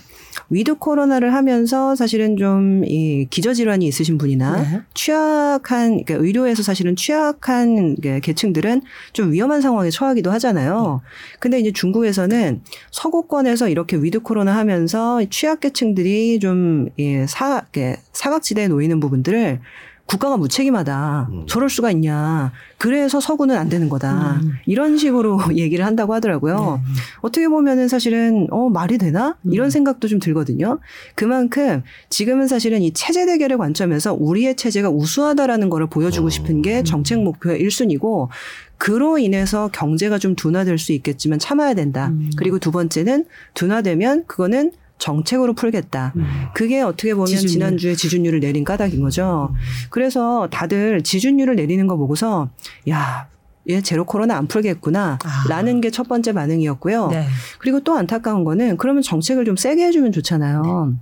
위드 코로나를 하면서 사실은 좀 이 기저질환이 있으신 분이나 네. 취약한 그러니까 의료에서 사실은 취약한 그 계층들은 좀 위험한 상황에 처하기도 하잖아요. 근데 이제 중국에서는 서구권에서 이렇게 위드 코로나 하면서 취약계층들이 좀 예, 사, 사각지대에 놓이는 부분들을 국가가 무책임하다. 음. 저럴 수가 있냐. 그래서 서구는 안 되는 거다. 음. 이런 식으로 얘기를 한다고 하더라고요. 네. 어떻게 보면은 사실은 어 말이 되나 이런 음. 생각도 좀 들거든요. 그만큼 지금은 사실은 이 체제 대결의 관점에서 우리의 체제가 우수하다라는 거를 보여주고 음. 싶은 게 정책 목표의 1순위고 그로 인해서 경제가 좀 둔화될 수 있겠지만 참아야 된다. 음. 그리고 두 번째는 둔화되면 그거는 정책으로 풀겠다. 음. 그게 어떻게 보면 지준율. 지난주에 지준율을 내린 까닭인 거죠. 그래서 다들 지준율을 내리는 거 보고서 야, 얘 제로 코로나 안 풀겠구나. 아. 라는 게 첫 번째 반응이었고요. 네. 그리고 또 안타까운 거는 그러면 정책을 좀 세게 해주면 좋잖아요.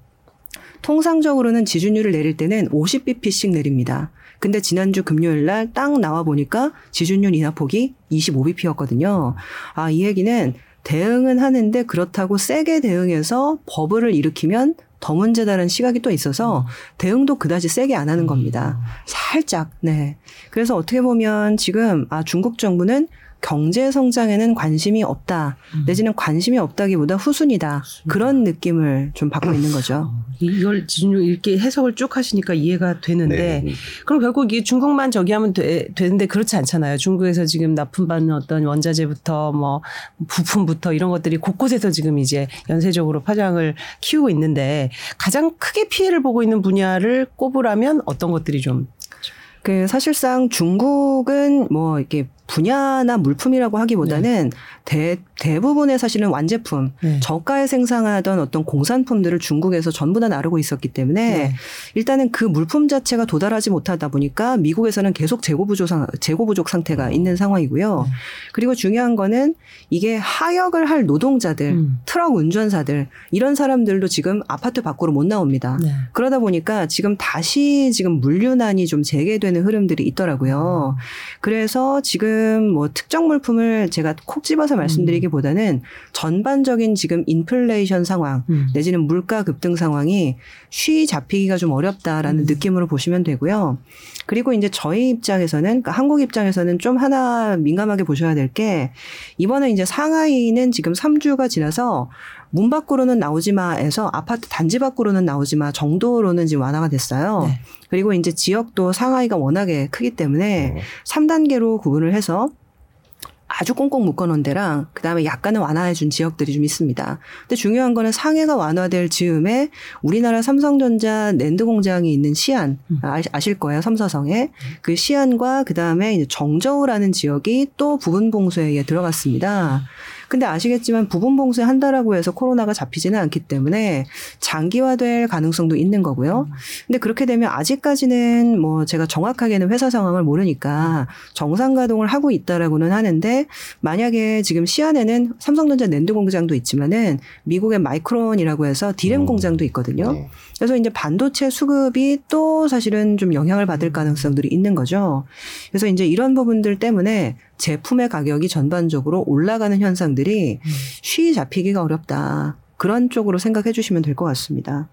통상적으로는 지준율을 내릴 때는 50bp씩 내립니다. 근데 지난주 금요일 날 딱 나와 보니까 지준율 인하 폭이 25bp였거든요. 아, 이 얘기는 대응은 하는데 그렇다고 세게 대응해서 버블을 일으키면 더 문제다라는 시각이 또 있어서 대응도 그다지 세게 안 하는 겁니다. 살짝, 네. 그래서 어떻게 보면 지금, 아, 중국 정부는 경제 성장에는 관심이 없다. 음. 내지는 관심이 없다기보다 후순이다. 그런 느낌을 좀 받고 있는 거죠. 이- 이걸 지금 이렇게 해석을 쭉 하시니까 이해가 되는데 네. 그럼 결국 이게 중국만 저기 하면 되, 되는데 그렇지 않잖아요. 중국에서 지금 납품받는 어떤 원자재부터 뭐 부품부터 이런 것들이 곳곳에서 지금 이제 연쇄적으로 파장을 키우고 있는데 가장 크게 피해를 보고 있는 분야를 꼽으라면 어떤 것들이 좀 그 사실상 중국은 뭐 이렇게 분야나 물품이라고 하기보다는 대, 대부분의 사실은 완제품, 네. 저가에 생산하던 어떤 공산품들을 중국에서 전부 다 나르고 있었기 때문에 네. 일단은 그 물품 자체가 도달하지 못하다 보니까 미국에서는 계속 재고 부족 상 재고 부족 상태가 있는 상황이고요. 네. 그리고 중요한 거는 이게 하역을 할 노동자들, 음. 트럭 운전사들 이런 사람들도 지금 아파트 밖으로 못 나옵니다. 네. 그러다 보니까 지금 다시 지금 물류난이 좀 재개되는 흐름들이 있더라고요. 그래서 지금 뭐 특정 물품을 제가 콕 집어서 말씀드리기보다는 전반적인 지금 인플레이션 상황 음. 내지는 물가 급등 상황이 쉬 잡히기가 좀 어렵다라는 음. 느낌으로 보시면 되고요. 그리고 이제 저희 입장에서는 그러니까 한국 입장에서는 좀 하나 민감하게 보셔야 될 게 이번에 이제 상하이는 지금 3주가 지나서 문 밖으로는 나오지 마에서 아파트 단지 밖으로는 나오지 마 정도로는 지금 완화가 됐어요. 네. 그리고 이제 지역도 상하이가 워낙에 크기 때문에 어. 3단계로 구분을 해서 아주 꽁꽁 묶어놓은 데랑 그다음에 약간은 완화해준 지역들이 좀 있습니다. 근데 중요한 거는 상해가 완화될 즈음에 우리나라 삼성전자 랜드 공장이 있는 시안 음. 아, 아실 거예요 섬서성에 그 시안과 그다음에 이제 정저우라는 지역이 또 부분 봉쇄에 들어갔습니다. 근데 아시겠지만 부분 봉쇄 한다라고 해서 코로나가 잡히지는 않기 때문에 장기화될 가능성도 있는 거고요. 근데 그렇게 되면 아직까지는 뭐 제가 정확하게는 회사 상황을 모르니까 정상 가동을 하고 있다라고는 하는데 만약에 지금 시안에는 삼성전자 랜드 공장도 있지만은 미국의 마이크론이라고 해서 디램 음. 공장도 있거든요. 네. 그래서 이제 반도체 수급이 또 사실은 좀 영향을 받을 가능성들이 있는 거죠. 그래서 이제 이런 부분들 때문에 제품의 가격이 전반적으로 올라가는 현상들이 음. 쉬 잡히기가 어렵다. 그런 쪽으로 생각해 주시면 될 것 같습니다.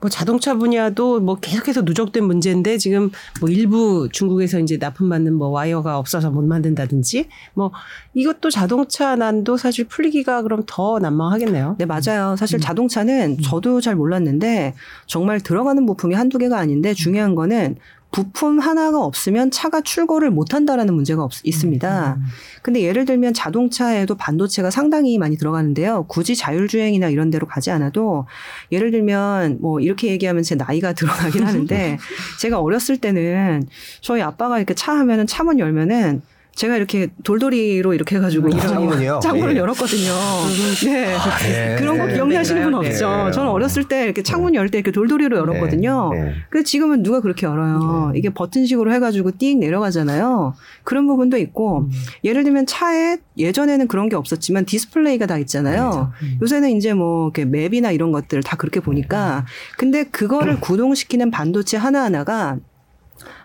뭐 자동차 분야도 뭐 계속해서 누적된 문제인데 지금 뭐 일부 중국에서 이제 납품받는 뭐 와이어가 없어서 못 만든다든지 뭐 이것도 자동차 난도 사실 풀리기가 그럼 더 난망하겠네요. 네, 맞아요. 사실 음. 자동차는 저도 잘 몰랐는데 정말 들어가는 부품이 한두 개가 아닌데 중요한 거는 부품 하나가 없으면 차가 출고를 못 한다라는 문제가 없, 있습니다. 음. 근데 예를 들면 자동차에도 반도체가 상당히 많이 들어가는데요. 굳이 자율주행이나 이런 데로 가지 않아도 예를 들면 뭐 이렇게 얘기하면 제 나이가 들어가긴 하는데 제가 어렸을 때는 저희 아빠가 이렇게 차 하면은 차문 열면은 제가 이렇게 돌돌이로 이렇게 해가지고 이런 창문이요? 창문을 예. 열었거든요. 네. 네. 그런 거 기억나시는 분 네. 없죠? 네. 저는 어렸을 때 이렇게 창문 열 때 이렇게 돌돌이로 열었거든요. 네. 네. 근데 지금은 누가 그렇게 열어요? 이게 버튼식으로 해가지고 띵 내려가잖아요. 그런 부분도 있고, 예를 들면 차에 예전에는 그런 게 없었지만 디스플레이가 다 있잖아요. 음. 요새는 이제 뭐 이렇게 map이나 이런 것들 다 그렇게 보니까, 근데 그거를 구동시키는 반도체 하나하나가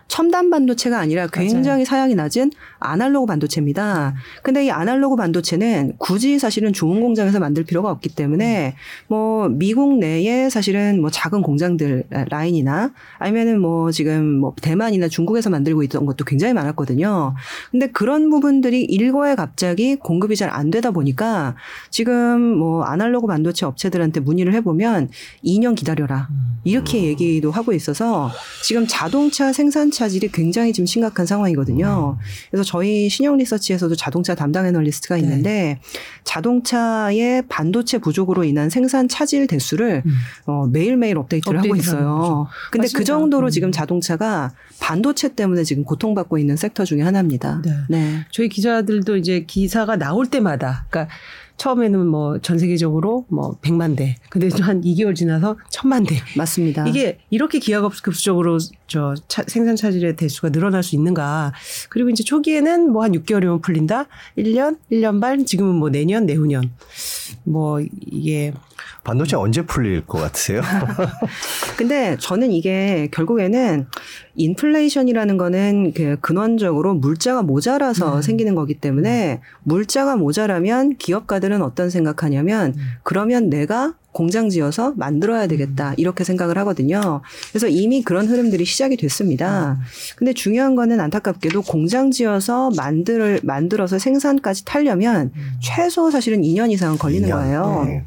첨단 반도체가 아니라 굉장히 사양이 낮은 아날로그 반도체입니다. 근데 이 아날로그 반도체는 굳이 사실은 좋은 공장에서 만들 필요가 없기 때문에 뭐 미국 내에 사실은 뭐 작은 공장들 라인이나 아니면은 뭐 지금 뭐 대만이나 중국에서 만들고 있던 것도 굉장히 많았거든요. 근데 그런 부분들이 일거에 갑자기 공급이 잘 안 되다 보니까 지금 뭐 아날로그 반도체 업체들한테 문의를 해보면 2년 기다려라. 이렇게 얘기도 하고 있어서 지금 자동차 생산 차질이 굉장히 지금 심각한 상황이거든요. 그래서 저희 신영 리서치에서도 자동차 담당 애널리스트가 네. 있는데 자동차의 반도체 부족으로 인한 생산 차질 대수를 음. 어, 매일매일 업데이트를 하고 있어요. 근데 그 맞습니다. 정도로 음. 지금 자동차가 반도체 때문에 지금 고통받고 있는 섹터 중에 하나입니다. 네. 네. 저희 기자들도 이제 기사가 나올 때마다, 그러니까 처음에는 뭐 전 세계적으로 뭐 100만 대, 근데 한 2개월 지나서 1000만 대. 맞습니다. 이게 이렇게 기하급수적으로 저 차- 생산 차질의 대수가 늘어날 수 있는가. 그리고 이제 초기에는 뭐 한 6개월이면 풀린다. 1년, 1년 반, 지금은 뭐 내년, 내후년. 뭐 이게 반도체 언제 풀릴 것 같으세요? 근데 저는 이게 결국에는 인플레이션이라는 거는 그 근원적으로 물자가 모자라서 음. 생기는 거기 때문에 물자가 모자라면 기업가들은 어떤 생각하냐면 음. 그러면 내가 공장 지어서 만들어야 되겠다 이렇게 생각을 하거든요. 그래서 이미 그런 흐름들이 시작이 됐습니다. 근데 중요한 거는 안타깝게도 공장 지어서 만들 만들어서 생산까지 타려면 최소 사실은 2년 이상은 걸리는 2년. 거예요. 네.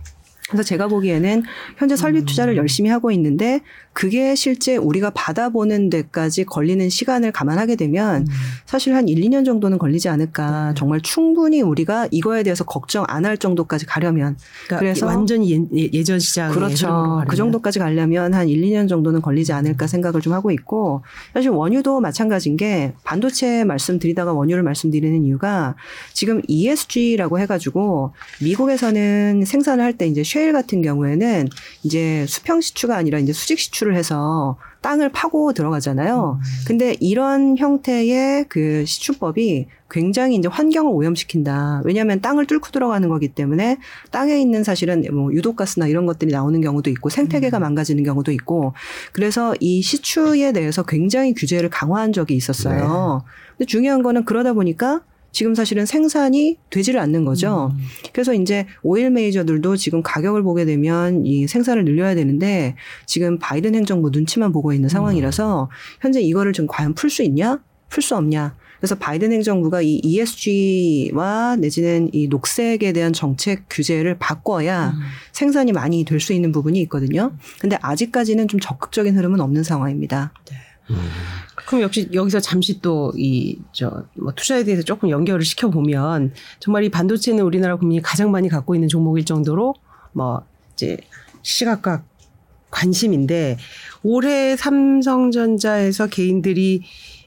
그래서 제가 보기에는 현재 설비 투자를 열심히 하고 있는데 그게 실제 우리가 받아보는 데까지 걸리는 시간을 감안하게 되면 사실 한 1, 2년 정도는 걸리지 않을까. 네. 정말 충분히 우리가 이거에 대해서 걱정 안 할 정도까지 가려면 그러니까 그래서- 완전히 예, 예전 시장에 그렇죠. 그 정도까지 가려면 한 1, 2년 정도는 걸리지 않을까 생각을 좀 하고 있고 사실 원유도 마찬가지인 게 반도체 말씀드리다가 원유를 말씀드리는 이유가 지금 ESG라고 해가지고 미국에서는 생산을 할 때 이제 쉐일 같은 경우에는 이제 수평 시추가 아니라 이제 수직 시추를 해서 땅을 파고 들어가잖아요. 근데 이런 형태의 그 시추법이 굉장히 이제 환경을 오염시킨다. 왜냐하면 땅을 뚫고 들어가는 거기 때문에 땅에 있는 사실은 뭐 유독가스나 이런 것들이 나오는 경우도 있고 생태계가 망가지는 경우도 있고 그래서 이 시추에 대해서 굉장히 규제를 강화한 적이 있었어요. 근데 중요한 거는 그러다 보니까 지금 사실은 생산이 되지를 않는 거죠. 그래서 이제 오일 메이저들도 지금 가격을 보게 되면 이 생산을 늘려야 되는데 지금 바이든 행정부 눈치만 보고 있는 상황이라서 현재 이거를 좀 과연 풀 수 있냐? 풀 수 없냐? 그래서 바이든 행정부가 이 ESG와 내지는 이 녹색에 대한 정책 규제를 바꿔야 생산이 많이 될 수 있는 부분이 있거든요. 근데 아직까지는 좀 적극적인 흐름은 없는 상황입니다. 그럼 역시 여기서 잠시 또 이 저 뭐 투자에 대해서 조금 연결을 시켜 보면 정말 이 반도체는 우리나라 국민이 가장 많이 갖고 있는 종목일 정도로 뭐 이제 시각과 관심인데 올해 삼성전자에서 개인들이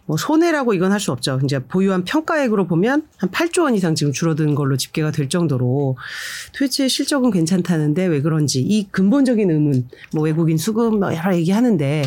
뭐 손해라고 이건 할 수 없죠. 이제 보유한 평가액으로 보면 한 8조 원 이상 지금 줄어든 걸로 집계가 될 정도로 도대체 실적은 괜찮다는데 왜 그런지 이 근본적인 의문 뭐 외국인 수급 뭐 여러 얘기하는데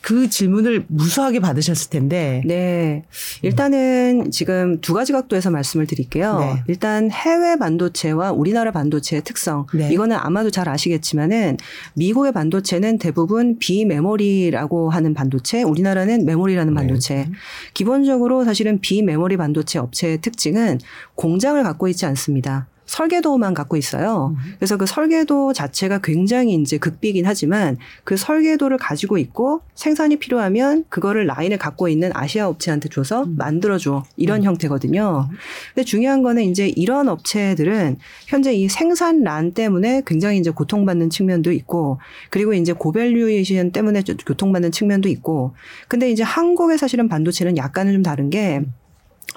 그 질문을 무수하게 받으셨을 텐데 네. 일단은 지금 두 가지 각도에서 말씀을 드릴게요. 네. 일단 해외 반도체와 우리나라 반도체의 특성. 네. 이거는 아마도 잘 아시겠지만은 미국의 반도체는 대부분 비메모리라고 하는 반도체, 우리나라는 메모리라는 네. 반도체. 기본적으로 사실은 비메모리 반도체 업체의 특징은 공장을 갖고 있지 않습니다. 설계도만 갖고 있어요. 그래서 그 설계도 자체가 굉장히 이제 극비긴 하지만 그 설계도를 가지고 있고 생산이 필요하면 그거를 라인을 갖고 있는 아시아 업체한테 줘서 음. 만들어줘 이런 형태거든요. 근데 중요한 거는 이제 이런 업체들은 현재 이 생산란 때문에 굉장히 이제 고통받는 측면도 있고 그리고 이제 고밸류에이션 때문에 좀 고통받는 측면도 있고 근데 이제 한국의 사실은 반도체는 약간은 좀 다른 게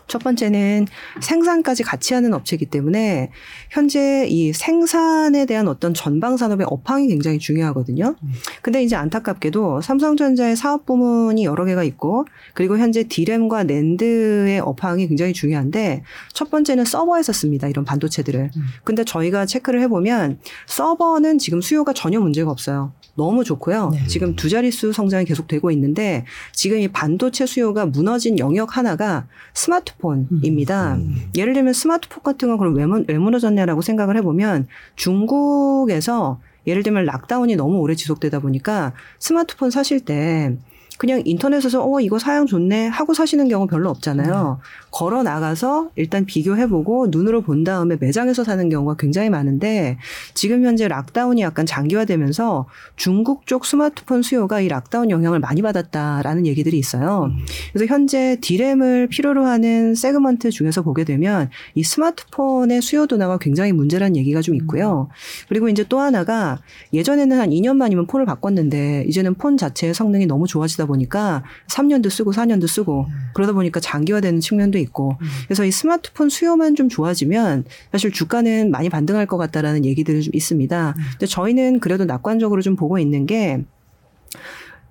첫 번째는 생산까지 같이 하는 업체이기 때문에 현재 이 생산에 대한 어떤 전방 산업의 업황이 굉장히 중요하거든요. 근데 이제 안타깝게도 삼성전자의 사업 부문이 여러 개가 있고 그리고 현재 디램과 낸드의 업황이 굉장히 중요한데 첫 번째는 서버에서 씁니다. 이런 반도체들을. 근데 저희가 체크를 해보면 서버는 지금 수요가 전혀 문제가 없어요. 너무 좋고요. 네. 지금 두 자릿수 성장이 계속 되고 있는데 지금 이 반도체 수요가 무너진 영역 하나가 스마트 폰입니다. 음. 예를 들면 스마트폰 같은 건 그럼 왜, 무- 왜 무너졌냐라고 생각을 해보면 중국에서 예를 들면 lockdown이 너무 오래 지속되다 보니까 스마트폰 사실 때 그냥 인터넷에서 어 이거 사양 좋네 하고 사시는 경우 별로 없잖아요. 걸어 나가서 일단 비교해보고 눈으로 본 다음에 매장에서 사는 경우가 굉장히 많은데 지금 현재 lockdown이 약간 장기화되면서 중국 쪽 스마트폰 수요가 이 lockdown 영향을 많이 받았다라는 얘기들이 있어요. 그래서 현재 디램을 필요로 하는 segment 중에서 보게 되면 이 스마트폰의 수요 둔화가 굉장히 문제라는 얘기가 좀 있고요. 그리고 이제 또 하나가 예전에는 한 2년 만이면 폰을 바꿨는데 이제는 폰 자체의 성능이 너무 좋아지다 보니까 3년도 쓰고 4년도 쓰고 그러다 보니까 장기화되는 측면도 있고 그래서 이 스마트폰 수요만 좀 좋아지면 사실 주가는 많이 반등할 것 같다라는 얘기들이 좀 있습니다. 근데 저희는 그래도 낙관적으로 좀 보고 있는 게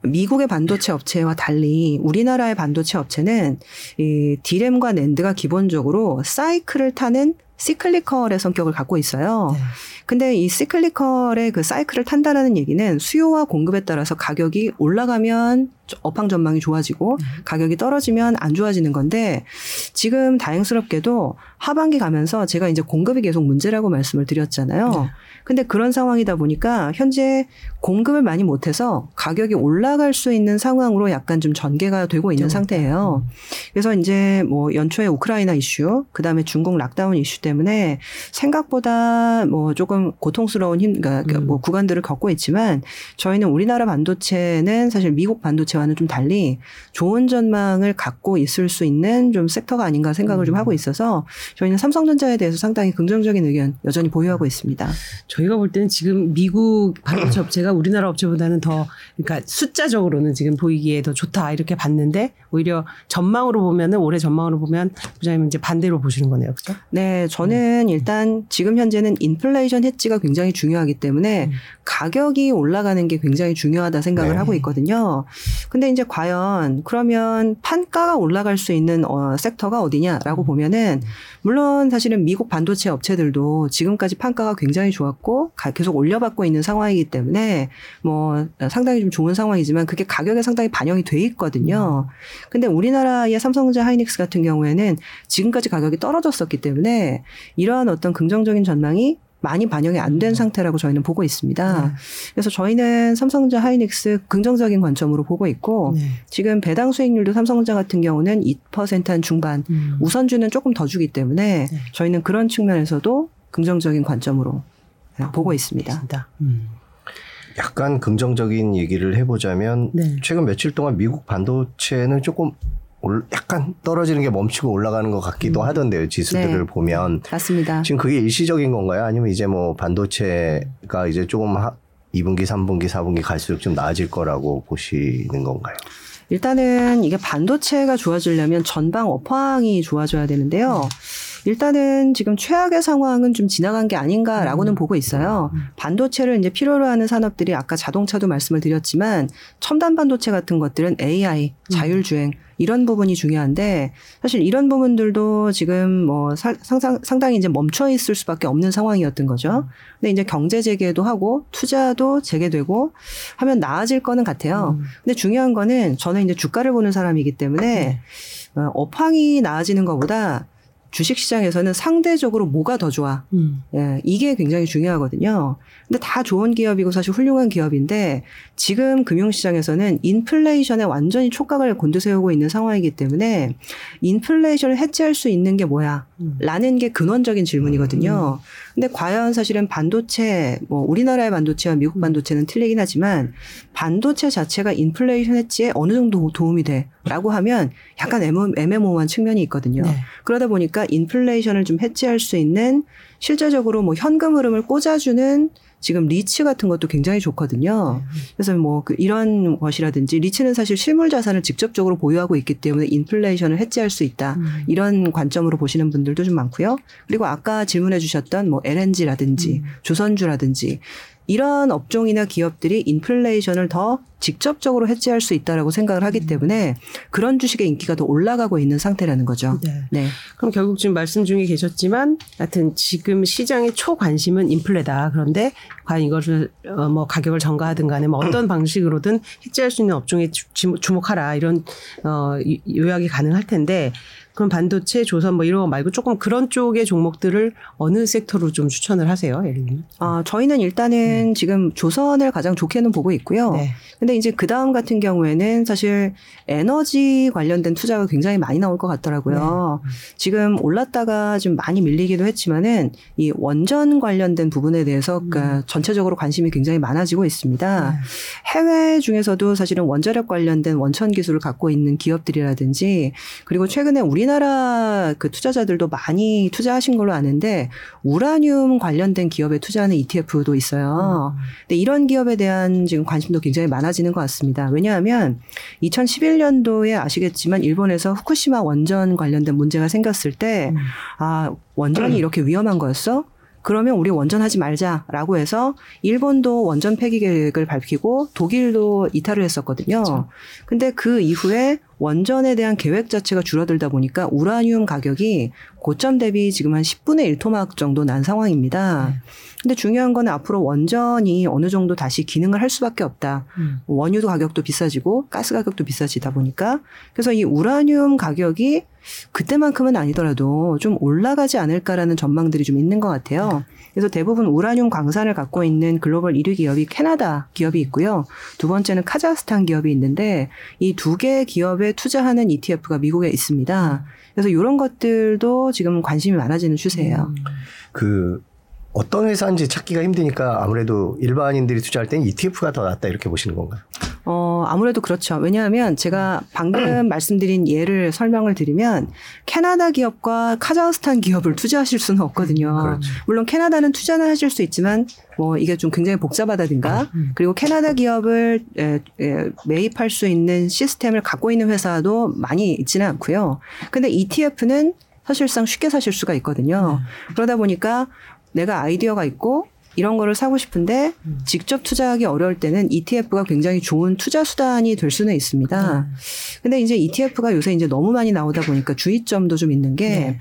미국의 반도체 업체와 달리 우리나라의 반도체 업체는 이 디램과 낸드가 기본적으로 사이클을 타는 시클리컬의 성격을 갖고 있어요. 네. 근데 이 시클리컬의 그 사이클을 탄다라는 얘기는 수요와 공급에 따라서 가격이 올라가면 업황 전망이 좋아지고 가격이 떨어지면 안 좋아지는 건데 지금 다행스럽게도 하반기 가면서 제가 이제 공급이 계속 문제라고 말씀을 드렸잖아요. 네. 근데 그런 상황이다 보니까 현재 공급을 많이 못해서 가격이 올라갈 수 있는 상황으로 약간 좀 전개가 되고 있는 좀, 상태예요. 그래서 이제 뭐 연초에 우크라이나 이슈, 그 다음에 중국 락다운 이슈 때문에 생각보다 뭐 조금 고통스러운 힘, 그러니까 음. 뭐 구간들을 겪고 있지만 저희는 우리나라 반도체는 사실 미국 반도체와는 좀 달리 좋은 전망을 갖고 있을 수 있는 좀 섹터가 아닌가 생각을 좀 음. 하고 있어서 저희는 삼성전자에 대해서 상당히 긍정적인 의견 여전히 보유하고 있습니다. 저희가 볼 때는 지금 미국 반도체 업체가 우리나라 업체보다는 더 그러니까 숫자적으로는 지금 보이기에 더 좋다 이렇게 봤는데 오히려 전망으로 보면은 올해 전망으로 보면 부장님 이제 반대로 보시는 거네요, 그렇죠? 네, 저는 일단 지금 현재는 인플레이션 해지가 굉장히 중요하기 때문에 음. 가격이 올라가는 게 굉장히 중요하다 생각을 네. 하고 있거든요. 근데 이제 과연 그러면 판가가 올라갈 수 있는 어, 섹터가 음. 어디냐라고 보면은 물론 사실은 미국 반도체 업체들도 지금까지 판가가 굉장히 좋았고 가- 계속 올려받고 있는 상황이기 때문에 뭐 상당히 좀 좋은 상황이지만 그게 가격에 상당히 반영이 돼 있거든요. 근데 우리나라의 삼성전자 하이닉스 같은 경우에는 지금까지 가격이 떨어졌었기 때문에 이러한 어떤 긍정적인 전망이 많이 반영이 안 된 상태라고 저희는 보고 있습니다. 네. 그래서 저희는 삼성전자 하이닉스 긍정적인 관점으로 보고 있고 네. 지금 배당 수익률도 삼성전자 같은 경우는 2%한 중반 음. 우선주는 조금 더 주기 때문에 네. 저희는 그런 측면에서도 긍정적인 관점으로 네, 보고 있습니다. 있습니다. 음. 약간 긍정적인 얘기를 해보자면 네. 최근 며칠 동안 미국 반도체는 조금 올- 약간 떨어지는 게 멈추고 올라가는 것 같기도 하던데요. 지수들을 네. 보면 맞습니다. 지금 그게 일시적인 건가요? 아니면 이제 뭐 반도체가 이제 조금 하, 2분기, 3분기, 4분기 갈수록 좀 나아질 거라고 보시는 건가요? 일단은 이게 반도체가 좋아지려면 전방 업황이 좋아져야 되는데요. 일단은 지금 최악의 상황은 좀 지나간 게 아닌가라고는 보고 있어요. 반도체를 이제 필요로 하는 산업들이 아까 자동차도 말씀을 드렸지만 첨단 반도체 같은 것들은 AI, 자율주행 이런 부분이 중요한데 사실 이런 부분들도 지금 뭐 사- 상상, 상당히 이제 멈춰 있을 수밖에 없는 상황이었던 거죠. 근데 이제 경제 재개도 하고 투자도 재개되고 하면 나아질 거는 같아요. 음. 근데 중요한 거는 저는 이제 주가를 보는 사람이기 때문에 네. 어, 업황이 나아지는 것보다 주식 시장에서는 상대적으로 뭐가 더 좋아? 음. 예, 이게 굉장히 중요하거든요. 근데 다 좋은 기업이고 사실 훌륭한 기업인데 지금 금융시장에서는 인플레이션에 완전히 촉각을 곤두세우고 있는 상황이기 때문에 인플레이션을 해치할 수 있는 게 뭐야? 음. 라는 게 근원적인 질문이거든요. 근데 과연 사실은 반도체, 뭐 우리나라의 반도체와 미국 반도체는 틀리긴 하지만 반도체 자체가 인플레이션 해치에 어느 정도 도움이 돼? 라고 하면 약간 애매- 애매모호한 측면이 있거든요. 네. 그러다 보니까 인플레이션을 좀 해치할 수 있는 실제적으로 뭐 현금 흐름을 꽂아주는 지금 리츠 같은 것도 굉장히 좋거든요. 그래서 뭐 그 이런 것이라든지 리츠는 사실 실물 자산을 직접적으로 보유하고 있기 때문에 인플레이션을 해치할 수 있다. 음. 이런 관점으로 보시는 분들도 좀 많고요. 그리고 아까 질문해 주셨던 뭐 LNG라든지 음. 조선주라든지 이런 업종이나 기업들이 인플레이션을 더 직접적으로 해치할 수 있다라고 생각을 음. 하기 때문에 그런 주식의 인기가 더 올라가고 있는 상태라는 거죠. 네. 네. 그럼 결국 지금 말씀 중에 계셨지만, 하여튼 지금 시장의 초관심은 인플레다. 그런데 과연 이것을 어, 뭐 가격을 전가하든 간에 뭐 어떤 방식으로든 해지할 수 있는 업종에 주- 주목하라 이런 어, 요- 요약이 가능할 텐데. 그럼 반도체, 조선 뭐 이런 거 말고 조금 그런 쪽의 종목들을 어느 섹터로 좀 추천을 하세요, 예린님? 아, 저희는 일단은 지금 조선을 가장 좋게는 보고 있고요. 네. 근데 이제 그 다음 같은 경우에는 사실 에너지 관련된 투자가 굉장히 많이 나올 것 같더라고요. 지금 올랐다가 좀 많이 밀리기도 했지만은 이 원전 관련된 부분에 대해서 그러니까 전체적으로 관심이 굉장히 많아지고 있습니다. 해외 중에서도 사실은 원자력 관련된 원천 기술을 갖고 있는 기업들이라든지 그리고 최근에 우리 나라 그 투자자들도 많이 투자하신 걸로 아는데 우라늄 관련된 기업에 투자하는 ETF도 있어요. 근데 이런 기업에 대한 지금 관심도 굉장히 많아지는 것 같습니다. 왜냐하면 2011년도에 아시겠지만 일본에서 후쿠시마 원전 관련된 문제가 생겼을 때 음. 아, 원전이 이렇게 위험한 거였어? 그러면 우리 원전하지 말자라고 해서 일본도 원전 폐기 계획을 밝히고 독일도 이탈을 했었거든요. 그렇죠. 근데 그 이후에 원전에 대한 계획 자체가 줄어들다 보니까 우라늄 가격이 고점 대비 지금 한 10분의 1 토막 정도 난 상황입니다. 네. 근데 중요한 건 앞으로 원전이 어느 정도 다시 기능을 할 수밖에 없다. 음. 원유도 가격도 비싸지고 가스 가격도 비싸지다 보니까 그래서 이 우라늄 가격이 그때만큼은 아니더라도 좀 올라가지 않을까라는 전망들이 좀 있는 것 같아요. 그래서 대부분 우라늄 광산을 갖고 있는 글로벌 1위 기업이 캐나다 기업이 있고요. 두 번째는 카자흐스탄 기업이 있는데 이 두 개 기업 에 투자하는 ETF가 미국에 있습니다. 그래서 이런 것들도 지금 관심이 많아지는 추세예요. 그 어떤 회사인지 찾기가 힘드니까 아무래도 일반인들이 투자할 때는 ETF가 더 낫다 이렇게 보시는 건가요? 어, 아무래도 그렇죠. 왜냐하면 제가 방금 말씀드린 예를 설명을 드리면 캐나다 기업과 카자흐스탄 기업을 투자하실 수는 없거든요. 그렇죠. 물론 캐나다는 투자는 하실 수 있지만 뭐 이게 좀 굉장히 복잡하다든가 그리고 캐나다 기업을 에, 에, 매입할 수 있는 시스템을 갖고 있는 회사도 많이 있지는 않고요. 근데 ETF는 사실상 쉽게 사실 수가 있거든요. 그러다 보니까 내가 아이디어가 있고 이런 거를 사고 싶은데 직접 투자하기 어려울 때는 ETF가 굉장히 좋은 투자 수단이 될 수는 있습니다. 근데 이제 ETF가 요새 이제 너무 많이 나오다 보니까 주의점도 좀 있는 게 네.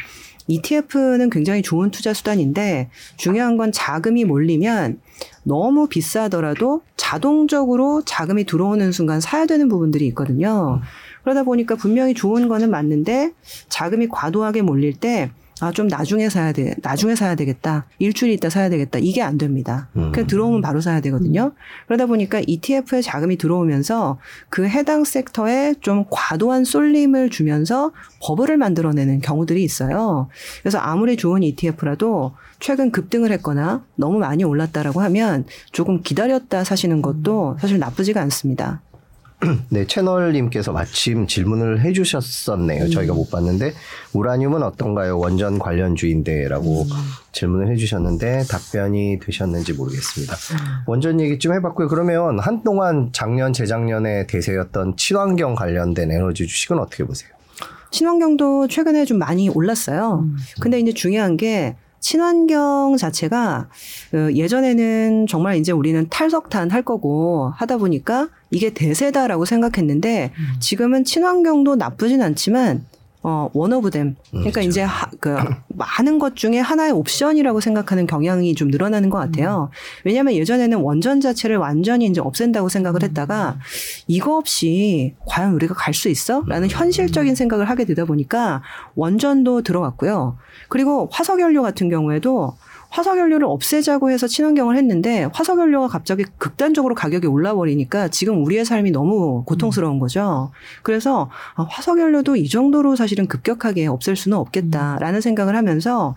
ETF는 굉장히 좋은 투자 수단인데 중요한 건 자금이 몰리면 너무 비싸더라도 자동적으로 자금이 들어오는 순간 사야 되는 부분들이 있거든요. 그러다 보니까 분명히 좋은 거는 맞는데 자금이 과도하게 몰릴 때 아, 좀 나중에 사야 돼. 나중에 사야 되겠다. 일주일 있다 사야 되겠다. 이게 안 됩니다. 음. 그냥 들어오면 바로 사야 되거든요. 그러다 보니까 ETF에 자금이 들어오면서 그 해당 섹터에 좀 과도한 쏠림을 주면서 버블을 만들어내는 경우들이 있어요. 그래서 아무리 좋은 ETF라도 최근 급등을 했거나 너무 많이 올랐다라고 하면 조금 기다렸다 사시는 것도 사실 나쁘지가 않습니다. 네, 채널님께서 마침 질문을 해주셨었네요. 저희가 못 봤는데 우라늄은 어떤가요? 원전 관련주인데 라고 질문을 해주셨는데 답변이 되셨는지 모르겠습니다. 원전 얘기 좀 해봤고요. 그러면 한동안 작년 재작년에 대세였던 친환경 관련된 에너지 주식은 어떻게 보세요? 친환경도 최근에 좀 많이 올랐어요. 근데 이제 중요한 게 친환경 자체가 어, 예전에는 정말 이제 우리는 탈석탄 할 거고 하다 보니까 이게 대세다라고 생각했는데 지금은 친환경도 나쁘진 않지만 어, one of them. 그러니까 이제 하, 그 많은 것 중에 하나의 옵션이라고 생각하는 경향이 좀 늘어나는 것 같아요. 왜냐하면 예전에는 원전 자체를 완전히 이제 없앤다고 생각을 했다가 이거 없이 과연 우리가 갈 수 있어? 라는 현실적인 생각을 하게 되다 보니까 원전도 들어갔고요. 그리고 화석연료 같은 경우에도 화석연료를 없애자고 해서 친환경을 했는데 화석연료가 갑자기 극단적으로 가격이 올라버리니까 지금 우리의 삶이 너무 고통스러운 거죠. 그래서 아, 화석연료도 이 정도로 사실은 급격하게 없앨 수는 없겠다라는 생각을 하면서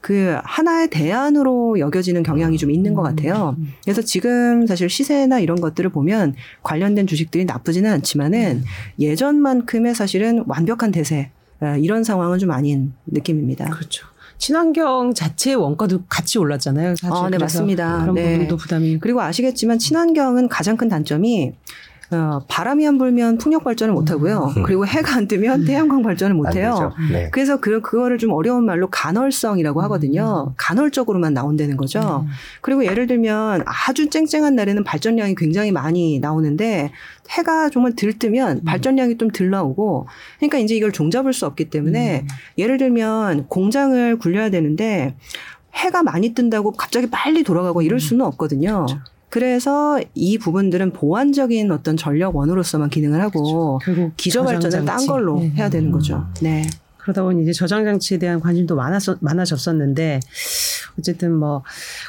그 하나의 대안으로 여겨지는 경향이 좀 있는 것 같아요. 그래서 지금 사실 시세나 이런 것들을 보면 관련된 주식들이 나쁘지는 않지만은 예전만큼의 사실은 완벽한 대세 아, 이런 상황은 좀 아닌 느낌입니다. 그렇죠. 친환경 자체의 원가도 같이 올랐잖아요. 사실. 아, 네, 맞습니다. 그런 네. 부분도 부담이. 그리고 아시겠지만 친환경은 가장 큰 단점이 어, 바람이 안 불면 풍력 발전을 못 하고요. 그리고 해가 안 뜨면 태양광 발전을 못안 해요. 네. 그래서 그, 그거를 좀 어려운 말로 간헐성이라고 하거든요. 간헐적으로만 나온다는 거죠. 음. 그리고 예를 들면 아주 쨍쨍한 날에는 발전량이 굉장히 많이 나오는데 해가 정말 들뜨면 발전량이 좀 덜 나오고 그러니까 이제 이걸 종잡을 수 없기 때문에 음. 예를 들면 공장을 굴려야 되는데 해가 많이 뜬다고 갑자기 빨리 돌아가고 이럴 수는 없거든요. 그렇죠. 그래서 이 부분들은 보완적인 어떤 전력원으로서만 기능을 하고 결국 기저 발전을 딴. 걸로 네. 해야 되는 거죠. 네. 그러다 보니 이제 저장 장치에 대한 관심도 많았 많아졌었는데 어쨌든 뭐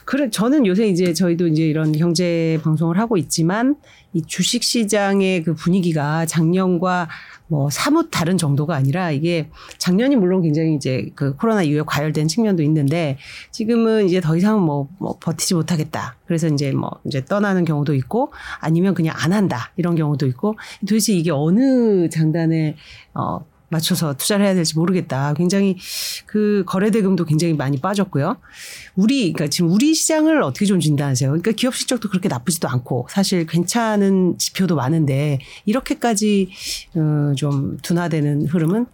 그래 저는 요새 이제 저희도 이제 이런 경제 방송을 하고 있지만 이 주식 시장의 그 분위기가 작년과 뭐 사뭇 다른 정도가 아니라 이게 작년이 물론 굉장히 이제 그 코로나 이후에 과열된 측면도 있는데 지금은 이제 더 이상 뭐, 뭐 버티지 못하겠다. 그래서 이제 뭐 이제 떠나는 경우도 있고 아니면 그냥 안 한다. 이런 경우도 있고 도대체 이게 어느 장단에 어 맞춰서 투자를 해야 될지 모르겠다. 굉장히 그 거래 대금도 굉장히 많이 빠졌고요. 우리 그러니까 지금 우리 시장을 어떻게 좀 진단하세요? 그러니까 기업 실적도 그렇게 나쁘지도 않고 사실 괜찮은 지표도 많은데 이렇게까지 어, 좀 둔화되는 흐름은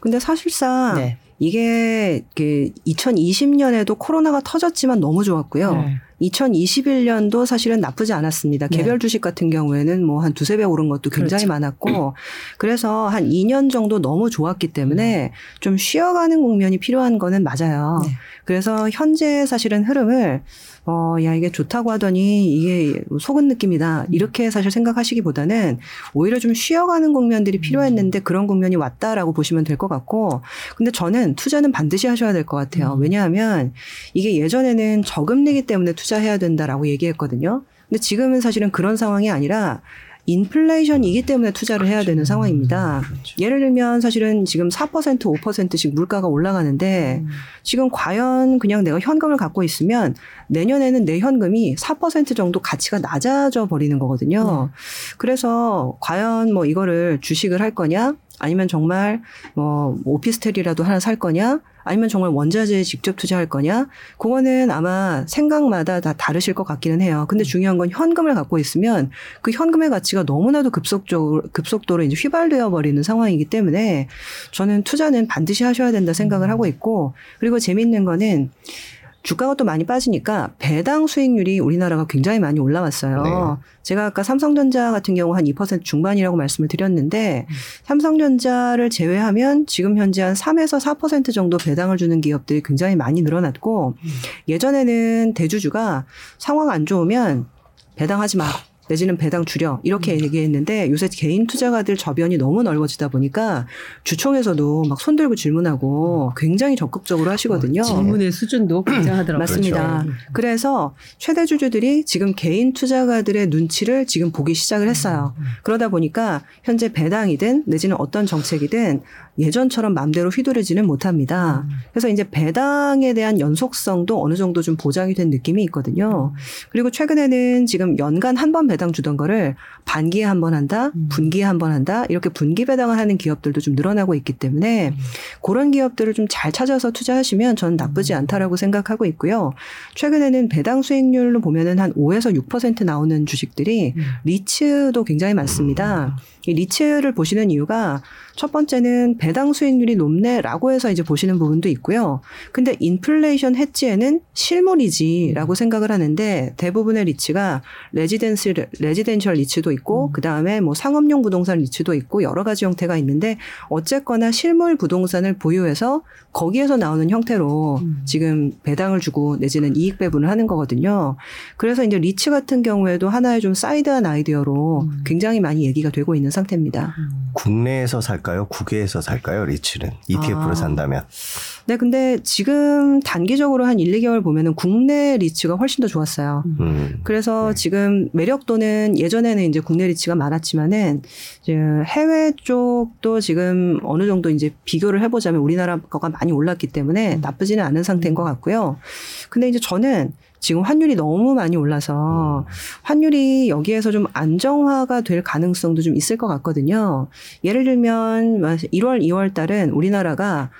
근데 사실상 네. 이게 그 2020년에도 코로나가 터졌지만 너무 좋았고요. 네. 2021년도 사실은 나쁘지 않았습니다. 네. 개별 주식 같은 경우에는 뭐 한 두세 배 오른 것도 굉장히 그렇죠. 많았고 그래서 한 2년 정도 너무 좋았기 때문에 좀 쉬어가는 국면이 필요한 거는 맞아요. 네. 그래서 현재 사실은 흐름을 어, 야, 이게 좋다고 하더니 이게 속은 느낌이다. 이렇게 사실 생각하시기보다는 오히려 좀 쉬어가는 국면들이 필요했는데 그런 국면이 왔다라고 보시면 될 것 같고 근데 저는 투자는 반드시 하셔야 될 것 같아요. 왜냐하면 이게 예전에는 저금리기 때문에 투자 해야 된다라고 얘기했거든요. 근데 지금은 사실은 그런 상황이 아니라 인플레이션이기 때문에 투자를 해야 되는 상황입니다. 예를 들면 사실은 지금 4% 5%씩 물가가 올라가는데 지금 과연 그냥 내가 현금을 갖고 있으면 내년에는 내 현금이 4% 정도 가치가 낮아져 버리는 거거든요. 그래서 과연 뭐 이거를 주식을 할 거냐 아니면 정말 뭐 오피스텔이라도 하나 살 거냐? 아니면 정말 원자재에 직접 투자할 거냐? 그거는 아마 생각마다 다 다르실 것 같기는 해요. 근데 중요한 건 현금을 갖고 있으면 그 현금의 가치가 너무나도 급속적으로 급속도로 이제 휘발되어 버리는 상황이기 때문에 저는 투자는 반드시 하셔야 된다 생각을 하고 있고 그리고 재미있는 거는 주가가 또 많이 빠지니까 배당 수익률이 우리나라가 굉장히 많이 올라왔어요. 네. 제가 아까 삼성전자 같은 경우 한 2% 중반이라고 말씀을 드렸는데 삼성전자를 제외하면 지금 현재 한 3에서 4% 정도 배당을 주는 기업들이 굉장히 많이 늘어났고 예전에는 대주주가 상황 안 좋으면 배당하지 마. 내지는 배당 줄여 이렇게 얘기했는데 요새 개인 투자가들 저변이 너무 넓어지다 보니까 주총에서도 막 손들고 질문하고 굉장히 적극적으로 하시거든요. 질문의 수준도 굉장하더라고요. 맞습니다. 그렇죠. 그래서 최대 주주들이 지금 개인 투자가들의 눈치를 지금 보기 시작을 했어요. 그러다 보니까 현재 배당이든 내지는 어떤 정책이든 예전처럼 마음대로 휘두르지는 못합니다. 그래서 이제 배당에 대한 연속성도 어느 정도 좀 보장이 된 느낌이 있거든요. 그리고 최근에는 지금 연간 한 번 배당 주던 거를 반기에 한 번 한다, 분기에 한 번 한다, 이렇게 분기 배당을 하는 기업들도 좀 늘어나고 있기 때문에 그런 기업들을 좀 잘 찾아서 투자하시면 저는 나쁘지 않다라고 생각하고 있고요. 최근에는 배당 수익률로 보면은 한 5에서 6% 나오는 주식들이 리츠도 굉장히 많습니다. 이 리츠를 보시는 이유가 첫 번째는 배당 수익률이 높네라고 해서 이제 보시는 부분도 있고요. 근데 인플레이션 헤지에는 실물이지라고 생각을 하는데 대부분의 리츠가 residence residential 리츠도 있고 그 다음에 뭐 상업용 부동산 리츠도 있고 여러 가지 형태가 있는데 어쨌거나 실물 부동산을 보유해서 거기에서 나오는 형태로 지금 배당을 주고 내지는 이익 배분을 하는 거거든요. 그래서 이제 리츠 같은 경우에도 하나의 좀 side한 아이디어로 굉장히 많이 얘기가 되고 있는 상태입니다. 국내에서 살까요? 국외에서 살까요? 리츠는 ETF로 아. 산다면. 네, 근데 지금 단기적으로 한 1, 2개월 보면은 국내 리츠가 훨씬 더 좋았어요. 음. 그래서 지금 매력도는 예전에는 이제 국내 리츠가 많았지만은 이제 해외 쪽도 지금 어느 정도 이제 비교를 해보자면 우리나라 거가 많이 올랐기 때문에 나쁘지는 않은 상태인 것 같고요. 근데 이제 저는 지금 환율이 너무 많이 올라서 환율이 여기에서 좀 안정화가 될 가능성도 좀 있을 것 같거든요. 예를 들면 1월, 2월 달은 우리나라가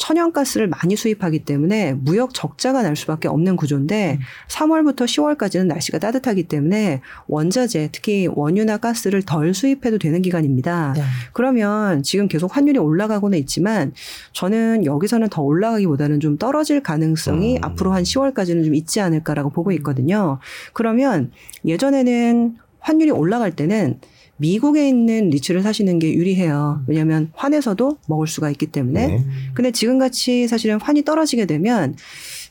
천연가스를 많이 수입하기 때문에 무역 적자가 날 수밖에 없는 구조인데 3월부터 10월까지는 날씨가 따뜻하기 때문에 원자재 특히 원유나 가스를 덜 수입해도 되는 기간입니다. 네. 그러면 지금 계속 환율이 올라가고는 있지만 저는 여기서는 더 올라가기보다는 좀 떨어질 가능성이 음. 앞으로 한 10월까지는 좀 있지 않을까라고 보고 있거든요. 그러면 예전에는 환율이 올라갈 때는 미국에 있는 리츠를 사시는 게 유리해요. 왜냐하면 환에서도 먹을 수가 있기 때문에. 네. 근데 지금 같이 사실은 환이 떨어지게 되면 어,